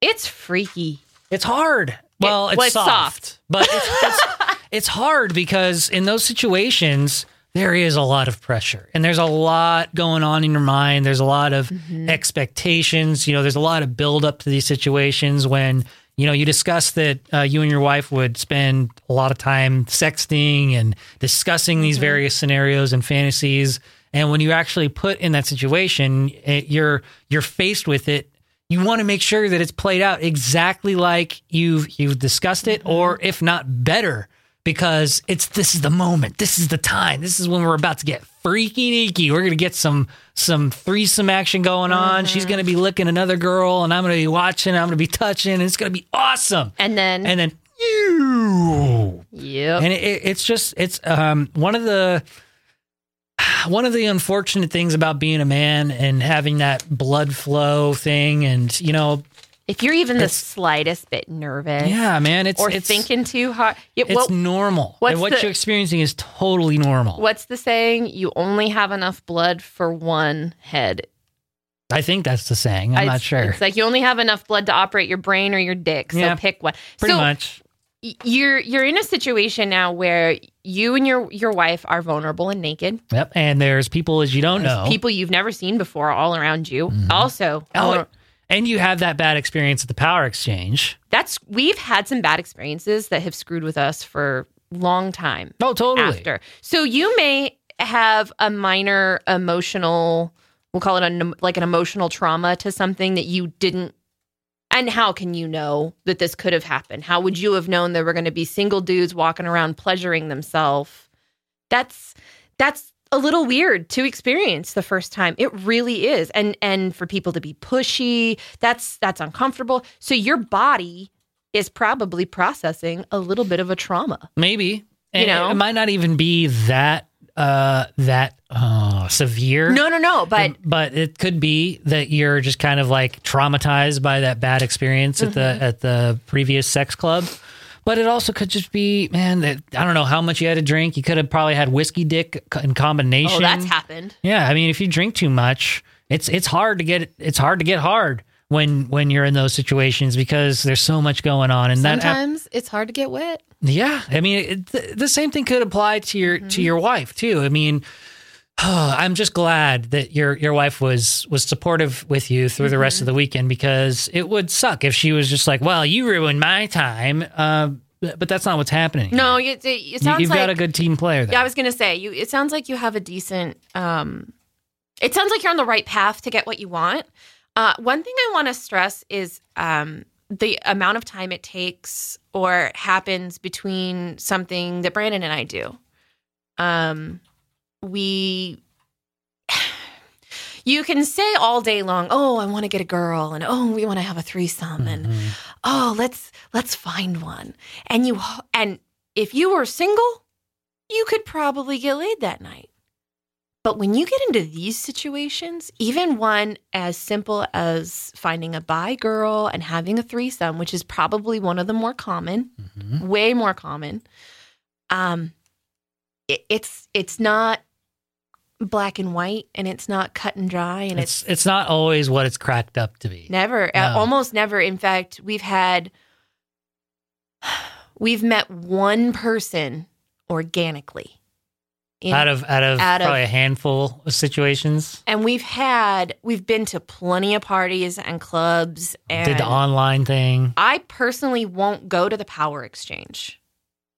it's freaky. It's hard. Well, it's, well, soft, soft. but it's, it's it's hard because in those situations there is a lot of pressure and there's a lot going on in your mind. There's a lot of mm-hmm. expectations. You know, there's a lot of build up to these situations when you know, you discussed that uh, you and your wife would spend a lot of time sexting and discussing these mm-hmm. various scenarios and fantasies. And when you actually put in that situation, it, you're you're faced with it. You want to make sure that it's played out exactly like you've you've discussed it, mm-hmm. or if not better, because it's this is the moment, this is the time, this is when we're about to get freaky deaky. We're gonna get some some threesome action going on. She's gonna be licking another girl, and I'm gonna be watching. I'm gonna be touching. And it's gonna be awesome. And then, And then you, yep. and it- it's just it's um one of the one of the unfortunate things about being a man and having that blood flow thing, and you know, if you're even the slightest bit nervous yeah, man, it's or it's thinking too hard, yeah, it's what, normal. and what the- you're experiencing is totally normal. what's the saying? You only have enough blood for one head. I think that's the saying. I'm I- not sure. It's like you only have enough blood to operate your brain or your dick. So Yeah, pick one. Pretty so much. you're you're in a situation now where you and your your wife are vulnerable and naked. Yep. And there's people as you don't There's know. people you've never seen before all around you. Mm-hmm. Also, Oh, and you have that bad experience at the power exchange. that's we've had some bad experiences that have screwed with us for long time Oh, totally. after. So you may have a minor emotional, we'll call it a, like an emotional trauma to something that you didn't. And how can you know that this could have happened? How would you have known there were going to be single dudes walking around pleasuring themselves? That's that's a little weird to experience the first time. It really is. And and for people to be pushy, that's that's uncomfortable. So your body is probably processing a little bit of a trauma. Maybe. And know? it might not even be that uh that uh severe. No, no, no. But but it could be that you're just kind of like traumatized by that bad experience at the Mm-hmm. at the previous sex club. But it also could just be, man, that I don't know how much you had to drink. You could have probably had whiskey dick in combination. oh, that's happened. Yeah, I mean, if you drink too much, it's it's hard to get it's hard to get hard when when you're in those situations because there's so much going on, and that Sometimes it's hard to get wet. yeah, I mean, it, the, the same thing could apply to your to mm-hmm. your wife too. I mean, I'm just glad that your your wife was was supportive with you through the rest of the weekend because it would suck if she was just like, "Well, you ruined my time," uh, but that's not what's happening. No, it, it, it You- sounds you've like got a good team player there. Yeah, I was gonna say you. It sounds like you have a decent. Um, it sounds like you're on the right path to get what you want. Uh, one thing I want to stress is um, the amount of time it takes or happens between something that Brandon and I do. Um, we. You can say all day long, "Oh, I want to get a girl," and "Oh, we want to have a threesome," and Mhm. oh let's let's find one and you and if you were single you could probably get laid that night but when you get into these situations even one as simple as finding a bi girl and having a threesome which is probably one of the more common Mhm. way more common um it, it's it's not black and white and it's not cut and dry and it's It's it's not always what it's cracked up to be. Never, uh, No. almost never. In fact, we've had, we've met one person organically. In- out of out of out of- probably a handful of situations. and we've had, we've been to plenty of parties and clubs. And Did the online thing. I personally won't go to the power exchange.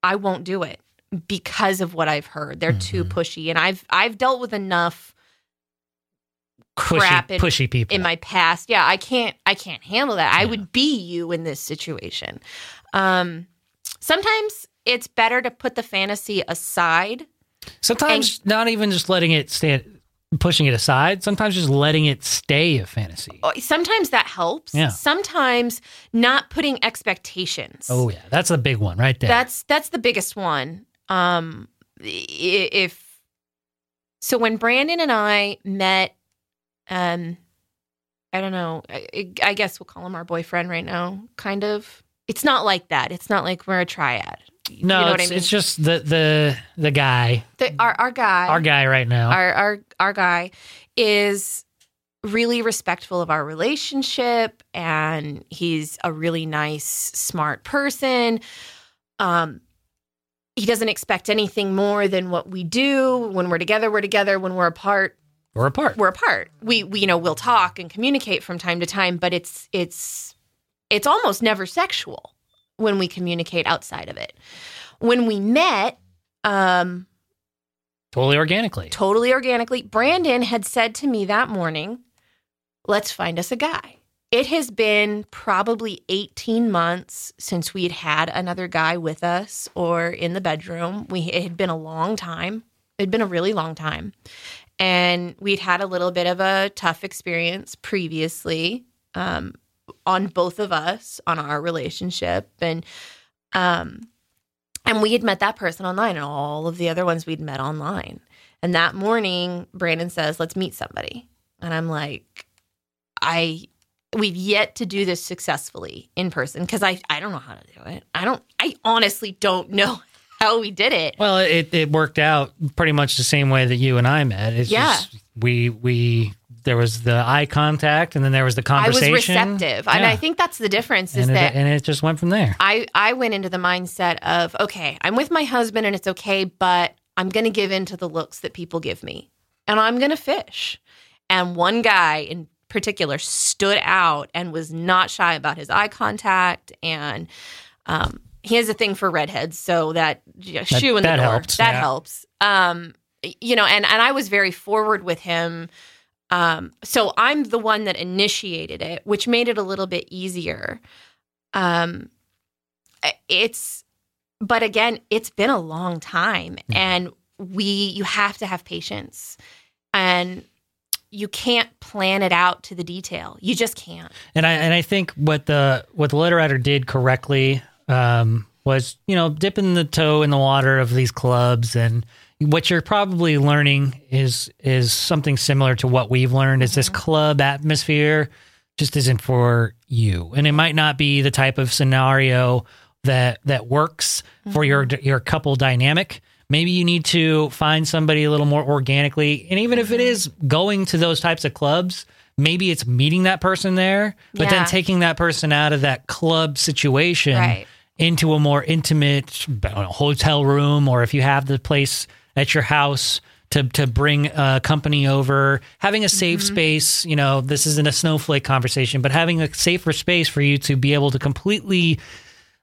I won't do it because of what I've heard. They're too Mhm. pushy, and I've I've dealt with enough Pushy, in- pushy people. in my past yeah i can't i can't handle that i would be you in this situation um sometimes it's better to put the fantasy aside Sometimes not even just letting it stand, pushing it aside. Sometimes just letting it stay a fantasy. Oh, sometimes that helps Yeah. sometimes not putting expectations Oh yeah, that's a big one right there. that's that's the biggest one um if so when brandon and i met um i don't know I, I guess we'll call him our boyfriend right now kind of. It's not like that. It's not like we're a triad. You no, it's, I mean? it's just the the the guy, the, our, our guy. Our guy right now. our, our our guy is really respectful of our relationship and he's a really nice smart person. Um he doesn't expect anything more than what we do when we're together we're together when we're apart We're apart. we're apart we, we you know we'll talk and communicate from time to time but it's it's it's almost never sexual when we communicate outside of it. When we met, um, Totally organically. totally organically, Brandon had said to me that morning, let's find us a guy. It has been probably 18 months since we'd had another guy with us or in the bedroom. We it had been a long time. It had been a really long time. And we'd had a little bit of a tough experience previously um, on both of us, on our relationship. And um, and we had met that person online and all of the other ones we'd met online. And that morning, Brandon says, let's meet somebody. And I'm like, I we've yet to do this successfully in person because I I don't know how to do it. I don't I honestly don't know how we did it. Well, it, it worked out pretty much the same way that you and I met. It's Yeah. just we we there was the eye contact and then there was the conversation. I was receptive. And I think that's the difference is and, that it, and it just went from there. I I went into the mindset of okay, I'm with my husband and it's okay, but I'm going to give in to the looks that people give me, and I'm going to fish. And one guy in particular stood out and was not shy about his eye contact, and um, he has a thing for redheads, so that yeah, shoe in the that door helps, that yeah. helps. Um, you know, and and I was very forward with him. Um, so I'm the one that initiated it, which made it a little bit easier. Um, it's, but again, it's been a long time, Mhm. and we you have to have patience, and you can't plan it out to the detail. You just can't. And I and I think what the what the letter writer did correctly um, was you know dipping the toe in the water of these clubs and what you're probably learning is is something similar to what we've learned is this club atmosphere just isn't for you and it might not be the type of scenario that that works for your your couple dynamic maybe you need to find somebody a little more organically and even if it is going to those types of clubs maybe it's meeting that person there but Yeah. then taking that person out of that club situation Right. into a more intimate know, hotel room or if you have the place at your house to to bring a company over having a safe Mm-hmm. space you know this isn't a snowflake conversation but having a safer space for you to be able to completely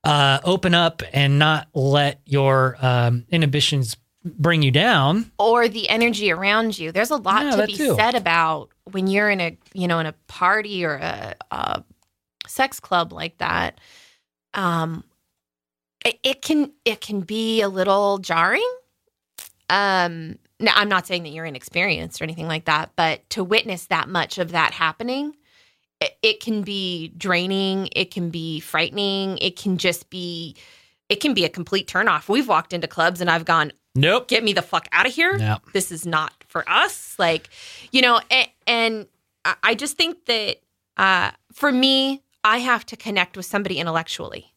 uh, open up and not let your um, inhibitions bring you down or the energy around you. There's a lot Yeah, to be too. said about when you're in a you know in a party or a, a sex club like that. Um, it, it can it can be a little jarring. Um, now I'm not saying that you're inexperienced or anything like that, but to witness that much of that happening. It, can be draining. It can be frightening. It can just be, it can be a complete turnoff. We've walked into clubs and I've gone, nope get me the fuck out of here. yeah This is not for us. Like, you know, and, and I- just think that uh, for me, I have to connect with somebody intellectually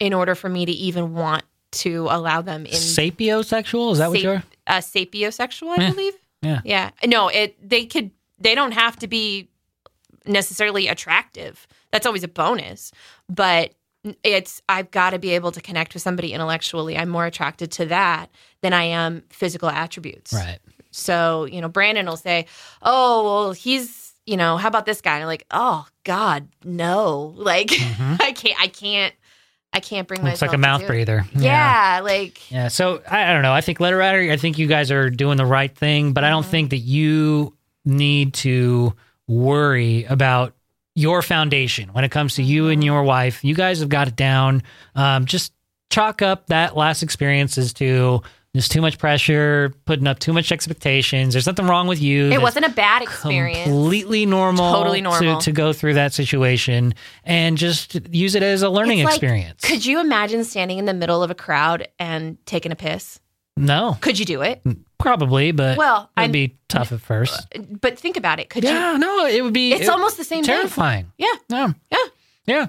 in order for me to even want to allow them in sapiosexual is that what Sap- you're uh, sapiosexual, I Yeah. believe. Yeah. Yeah. No, it they could they don't have to be necessarily attractive. That's always a bonus. But it's I've got to be able to connect with somebody intellectually. I'm more attracted to that than I am physical attributes. right So, you know, Brandon will say, Oh, well, he's, you know, how about this guy? And I'm like, oh God, no. Like Mhm. I can't I can't I can't bring it's myself like a mouth breather Yeah, like Yeah, so I, I don't know. I think letter writer. I think you guys are doing the right thing, but I don't Mhm. think that you need to worry about your foundation when it comes to you and your wife. You guys have got it down. Um, just chalk up that last experience as to there's too much pressure, putting up too much expectations. There's nothing wrong with you. it That's wasn't a bad experience. Completely normal. Totally normal. To, to go through that situation and just use it as a learning like- experience. Could you imagine standing in the middle of a crowd and taking a piss? No, Could you do it? probably, but Well, it'd I'm, be tough at first. but think about it. Could you? Yeah, no, it would be. It's it- almost the same thing. terrifying. Yeah. Yeah. Yeah. Yeah.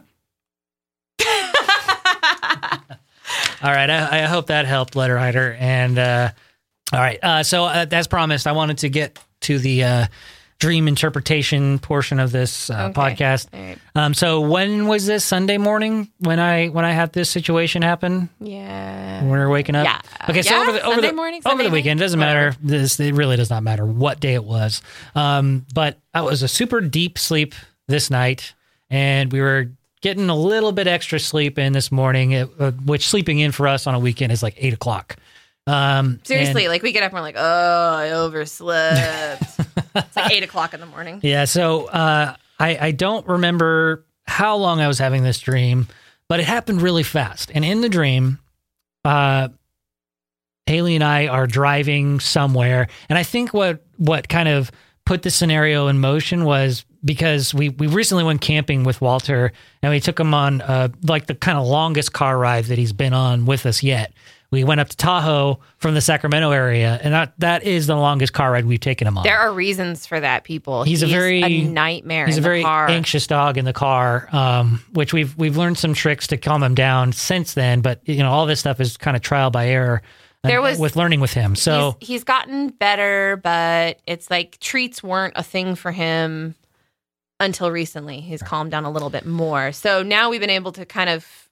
All right. I, I hope that helped, letter writer. And uh, all right. Uh, so uh, as promised, I wanted to get to the uh, dream interpretation portion of this uh, Okay. podcast. Right. Um, so when was this Sunday morning when I when I had this situation happen? Yeah. When we were waking up. Yeah. Okay, so Yeah, over the over Sunday the morning, over Sunday the weekend doesn't whatever. matter. This it really does not matter what day it was. Um, but I was a super deep sleep this night, and we were getting a little bit extra sleep in this morning, uh, which sleeping in for us on a weekend is like eight o'clock. Um, Seriously, and- like we get up and we're like, oh, I overslept. it's like eight o'clock in the morning. yeah. So uh, I, I don't remember how long I was having this dream, but it happened really fast. And in the dream, uh, Haley and I are driving somewhere, and I think what what kind of put the scenario in motion was because we we recently went camping with Walter, and we took him on uh, like the kind of longest car ride that he's been on with us yet. We went up to Tahoe from the Sacramento area, and that that is the longest car ride we've taken him on. There are reasons for that, people. He's a very- a nightmare. He's a very car. anxious dog in the car, um, which we've we've learned some tricks to calm him down since then. But you know, all this stuff is kind of trial by error. uh, There was- with learning with him. So he's, he's gotten better, but it's like treats weren't a thing for him until recently. He's calmed down a little bit more. So now we've been able to kind of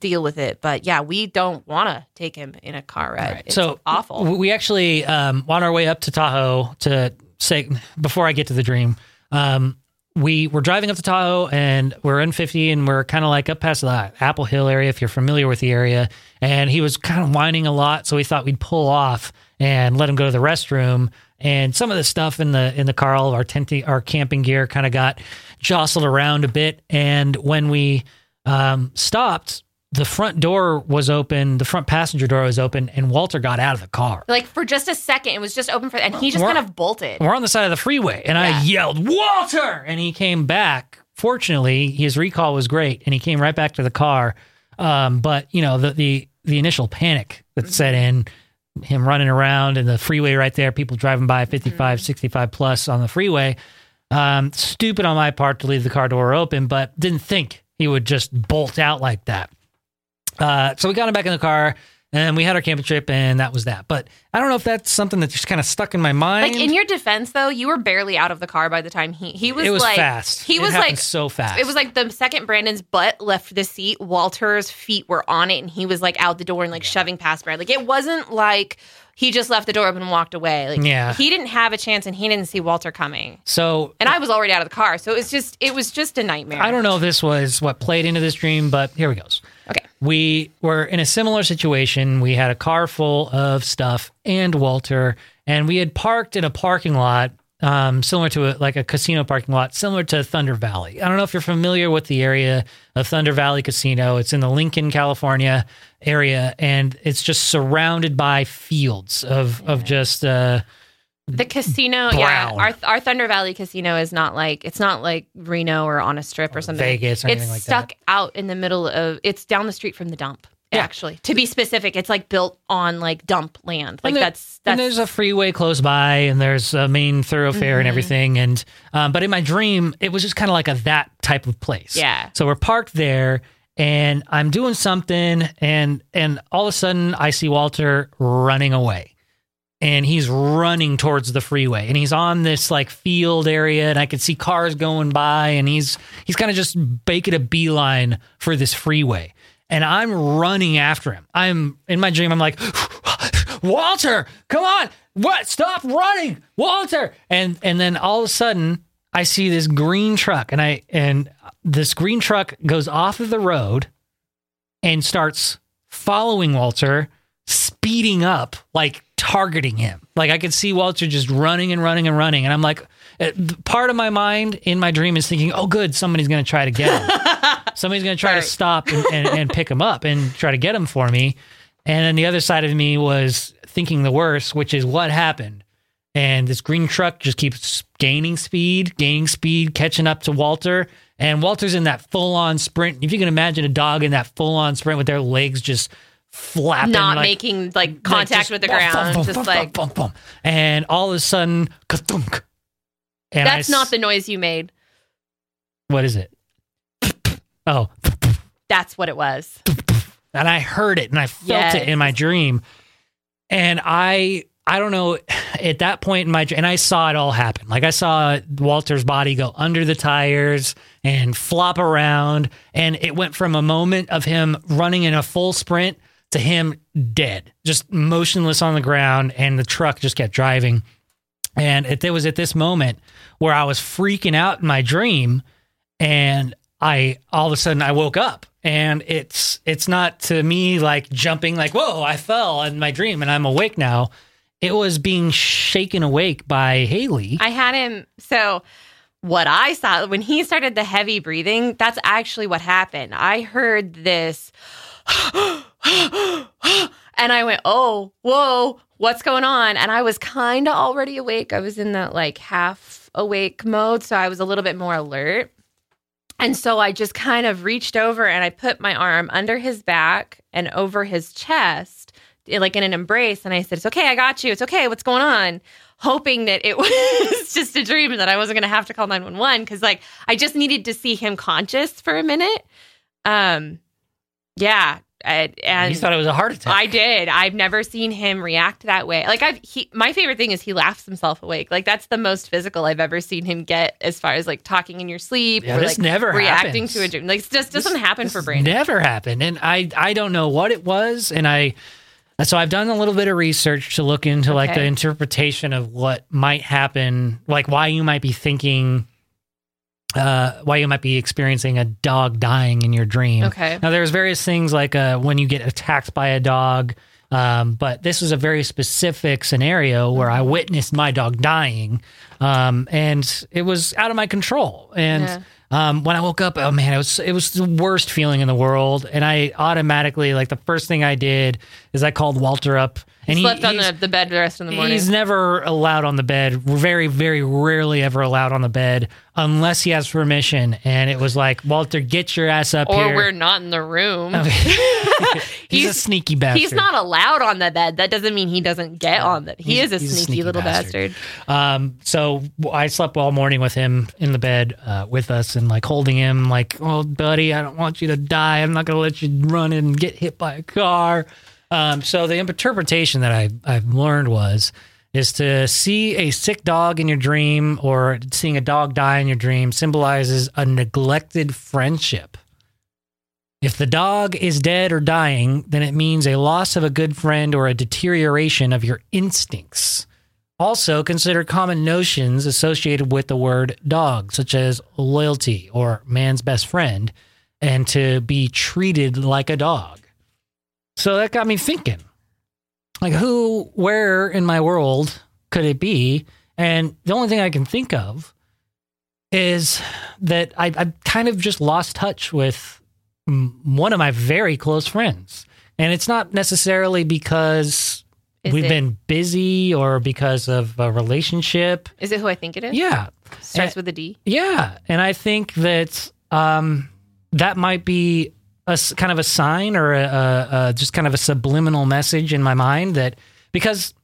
deal with it. But yeah, we don't want to take him in a car ride. Right. It's so awful. We actually um, on our way up to Tahoe to say before I get to the dream. Um, we were driving up to Tahoe and we're in 50 and we're kind of like up past the Apple Hill area if you're familiar with the area. And he was kind of whining a lot, so we thought we'd pull off and let him go to the restroom. And some of the stuff in the in the car, all of our tenting, our camping gear, kind of got jostled around a bit. And when we um, stopped, the front door was open, the front passenger door was open, and Walter got out of the car. like for just a second, it was just open for, and he just We're- kind of bolted. We're on the side of the freeway, and I yelled, Walter! And he came back. Fortunately, his recall was great, and he came right back to the car. Um, but, you know, the, the, the initial panic that set in, him running around in the freeway right there, people driving by 55, 65 plus on the freeway. Um, stupid on my part to leave the car door open, but didn't think he would just bolt out like that. Uh, so we got him back in the car and we had our camping trip and that was that. But I don't know if that's something that just kind of stuck in my mind. Like in your defense, though, you were barely out of the car by the time he he was, it was like fast. He It was like so fast. It was like the second Brandon's butt left the seat, Walter's feet were on it, and he was like out the door and like shoving past Brandon. Like it wasn't like he just left the door open and walked away. Like Yeah. he didn't have a chance, and he didn't see Walter coming. so And I was already out of the car, so it was just it was just a nightmare. I don't know if this was what played into this dream, but here we goes. Okay. We were in a similar situation. We had a car full of stuff and Walter, and we had parked in a parking lot um, similar to a, like a casino parking lot, similar to Thunder Valley. I don't know if you're familiar with the area of Thunder Valley Casino. It's in the Lincoln, California area, and it's just surrounded by fields of of just uh, The casino, yeah, our our Thunder Valley casino is not like it's not like Reno or on a strip or something. Vegas or it's anything like stuck that. out in the middle of. It's down the street from the dump. Yeah. Actually, to be specific, it's like built on like dump land. Like there- that's that's and there's a freeway close by, and there's a main thoroughfare and everything. And um, but in my dream, it was just kind of like a that type of place. Yeah. So we're parked there, and I'm doing something, and and all of a sudden I see Walter running away, and he's running towards the freeway, and he's on this like field area, and I can see cars going by, and he's he's kind of just making a beeline for this freeway. And I'm running after him. I'm in my dream. I'm like, Walter, come on. What? Stop running. Walter. And and then all of a sudden I see this green truck and I and this green truck goes off of the road and starts following Walter, speeding up, like targeting him. Like I could see Walter just running and running and running. And I'm like, uh, part of my mind in my dream is thinking, oh, good, somebody's going to try to get him. Somebody's going to try Right. to stop and, and, and pick him up and try to get him for me. And then the other side of me was thinking the worst, which is what happened. And this green truck just keeps gaining speed, gaining speed, catching up to Walter. And Walter's in that full on sprint. If you can imagine a dog in that full on sprint with their legs just flapping, not like- making like like, contact just with the bum, ground. bum, just bum, like and all of a sudden, ka-thunk. And that's s- not the noise you made. what is it? Oh, That's what it was. and I heard it and I felt Yes. it in my dream. And I I don't know at that point in my and I saw it all happen. Like I saw Walter's body go under the tires and flop around and it went from a moment of him running in a full sprint to him dead, just motionless on the ground and the truck just kept driving. And it, it was at this moment where I was freaking out in my dream and I all of a sudden I woke up and it's it's not to me like jumping like whoa I fell in my dream and I'm awake now. It was being shaken awake by Haley. I had him. So, what I saw when he started the heavy breathing, that's actually what happened. I heard this, and I went, oh, whoa, what's going on? And I was kind of already awake. I was in that like half awake mode. So, I was a little bit more alert. And so I just kind of reached over and I put my arm under his back and over his chest like in an embrace and I said, It's okay, I got you. It's okay, what's going on? Hoping that it was just a dream and that I wasn't gonna have to call 911 because like I just needed to see him conscious for a minute. Um yeah. And you thought it was a heart attack. I did. I've never seen him react that way. Like I've he my favorite thing is he laughs himself awake. Like that's the most physical I've ever seen him get as far as like talking in your sleep Yeah, or this like never reacting happens. to a dream. Like it just doesn't This- happen this for Brandon. Never happened, and I I don't know what it was, and I so I've done a little bit of research to look into like the interpretation of what might happen, like why you might be thinking, uh, why you might be experiencing a dog dying in your dream. Okay. Now there's various things like uh, when you get attacked by a dog. Um, but this was a very specific scenario where. I witnessed my dog dying, um, and it was out of my control. And Yeah. um, when I woke up, oh man, it was it was the worst feeling in the world. And I automatically, like, the first thing I did is I called Walter up, and Slept he, on he's- the, the bed the rest of the morning. He's never allowed on the bed. Very, very rarely ever allowed on the bed unless he has permission. And it was like, Walter, get your ass up or here. we're not in the room. he's, a sneaky bastard. He's not allowed on the bed. That doesn't mean he doesn't get on the. He He's- is a he's a sneaky, sneaky little bastard. bastard. Um, so I slept all morning with him in the bed uh, with us and like holding him, like, oh, buddy, I don't want you to die. I'm not going to let you run and get hit by a car. Um, so the interpretation that I, I've learned was is to see a sick dog in your dream or seeing a dog die in your dream symbolizes a neglected friendship. If the dog is dead or dying, then it means a loss of a good friend or a deterioration of your instincts. Also, consider common notions associated with the word dog, such as loyalty or man's best friend, and to be treated like a dog. So that got me thinking like, who, where in my world could it be? And the only thing I can think of is that I, I kind of just lost touch with one of my very close friends. And it's not necessarily because Is we've it- been busy or because of a relationship. Is it who I think it is? Yeah. Starts Uh, with a D. Yeah. And I think that um, that might be a kind of a sign or a, a, a just kind of a subliminal message in my mind that because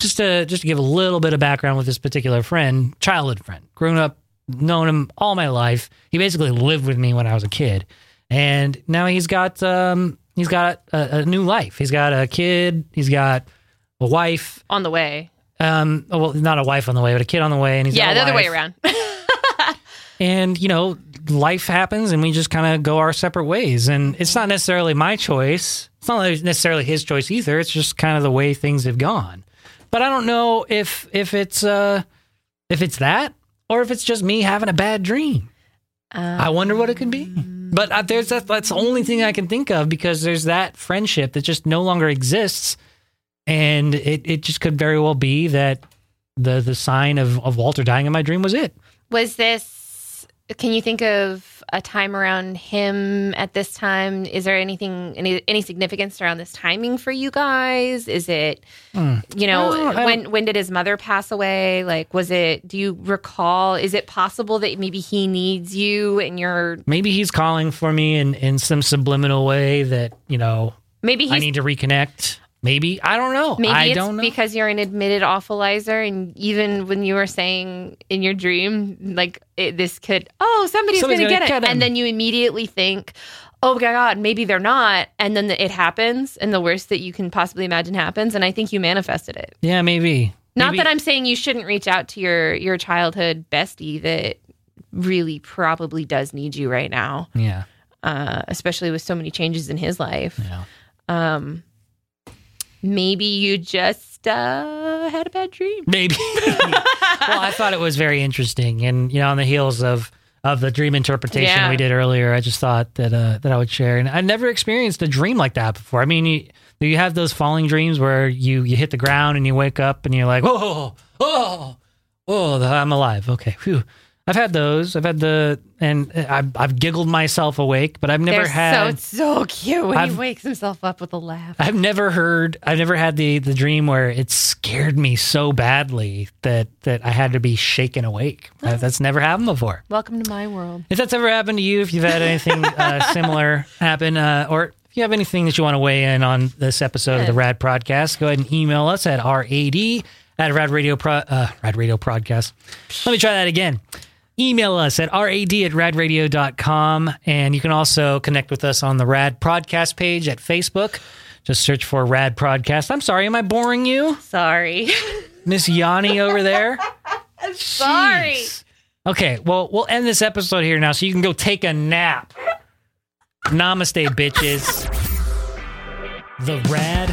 just to just to give a little bit of background with this particular friend, childhood friend, grown up, known him all my life. He basically lived with me when I was a kid, and now he's got um, he's got a, a new life. He's got a kid. He's got a wife. On the way. Um, well, not a wife on the way, but a kid on the way, and he's yeah, the other way around. And you know, life happens, and we just kind of go our separate ways. And it's not necessarily my choice. It's not necessarily his choice either. It's just kind of the way things have gone. But I don't know if if it's uh if it's that or if it's just me having a bad dream. I wonder what it could be. But uh, there's that, that's the only thing I can think of because there's that friendship that just no longer exists, and it, it just could very well be that the the sign of, of Walter dying in my dream was it. Was this? Can you think of a time around him at this time? Is there anything, any any significance around this timing for you guys? Is it, hmm. you know, I when when did his mother pass away? Like, was it? Do you recall? Is it possible that maybe he needs you and you're maybe he's calling for me in, in some subliminal way that you know maybe I need to reconnect. Maybe I don't know. Maybe I it's don't know. because you're an admitted awfulizer, and even when you were saying in your dream, like it, this could, oh, somebody's, Somebody's gonna, gonna get it, and then you immediately think, oh my god, maybe they're not, and then it happens, and the worst that you can possibly imagine happens, and I think you manifested it. yeah, maybe. Not Maybe- that I'm saying you shouldn't reach out to your your childhood bestie that really probably does need you right now, Yeah, uh, especially with so many changes in his life. yeah. Um, maybe you just uh, had a bad dream. Maybe. well, I thought it was very interesting, and you know, on the heels of of the dream interpretation Yeah. we did earlier. I just thought that uh, that I would share, and I never experienced a dream like that before. I mean, you, do you have those falling dreams where you you hit the ground and you wake up and you're like, whoa, whoa, whoa, I'm alive. Okay, phew. I've had those. I've had the, and I've, I've giggled myself awake, but I've never They're had. so so cute when I've- he wakes himself up with a laugh. I've never heard. I've never had the the dream where it scared me so badly that that I had to be shaken awake. That- That's never happened before. Welcome to my world. If that's ever happened to you, if you've had anything uh, similar happen, uh, or if you have anything that you want to weigh in on this episode of the Rad Podcast, go ahead and email us at rad at Rad Radio Pro, uh, Rad Radio Podcast. Let me try that again. Email us at rad at radradio.com. And you can also connect with us on the Rad Podcast page at Facebook. Just search for Rad Podcast. I'm sorry, am I boring you? Sorry. Miss Yanni over there? I'm Sorry. Jeez. Okay, well, we'll end this episode here now so you can go take a nap. Namaste, bitches. The Rad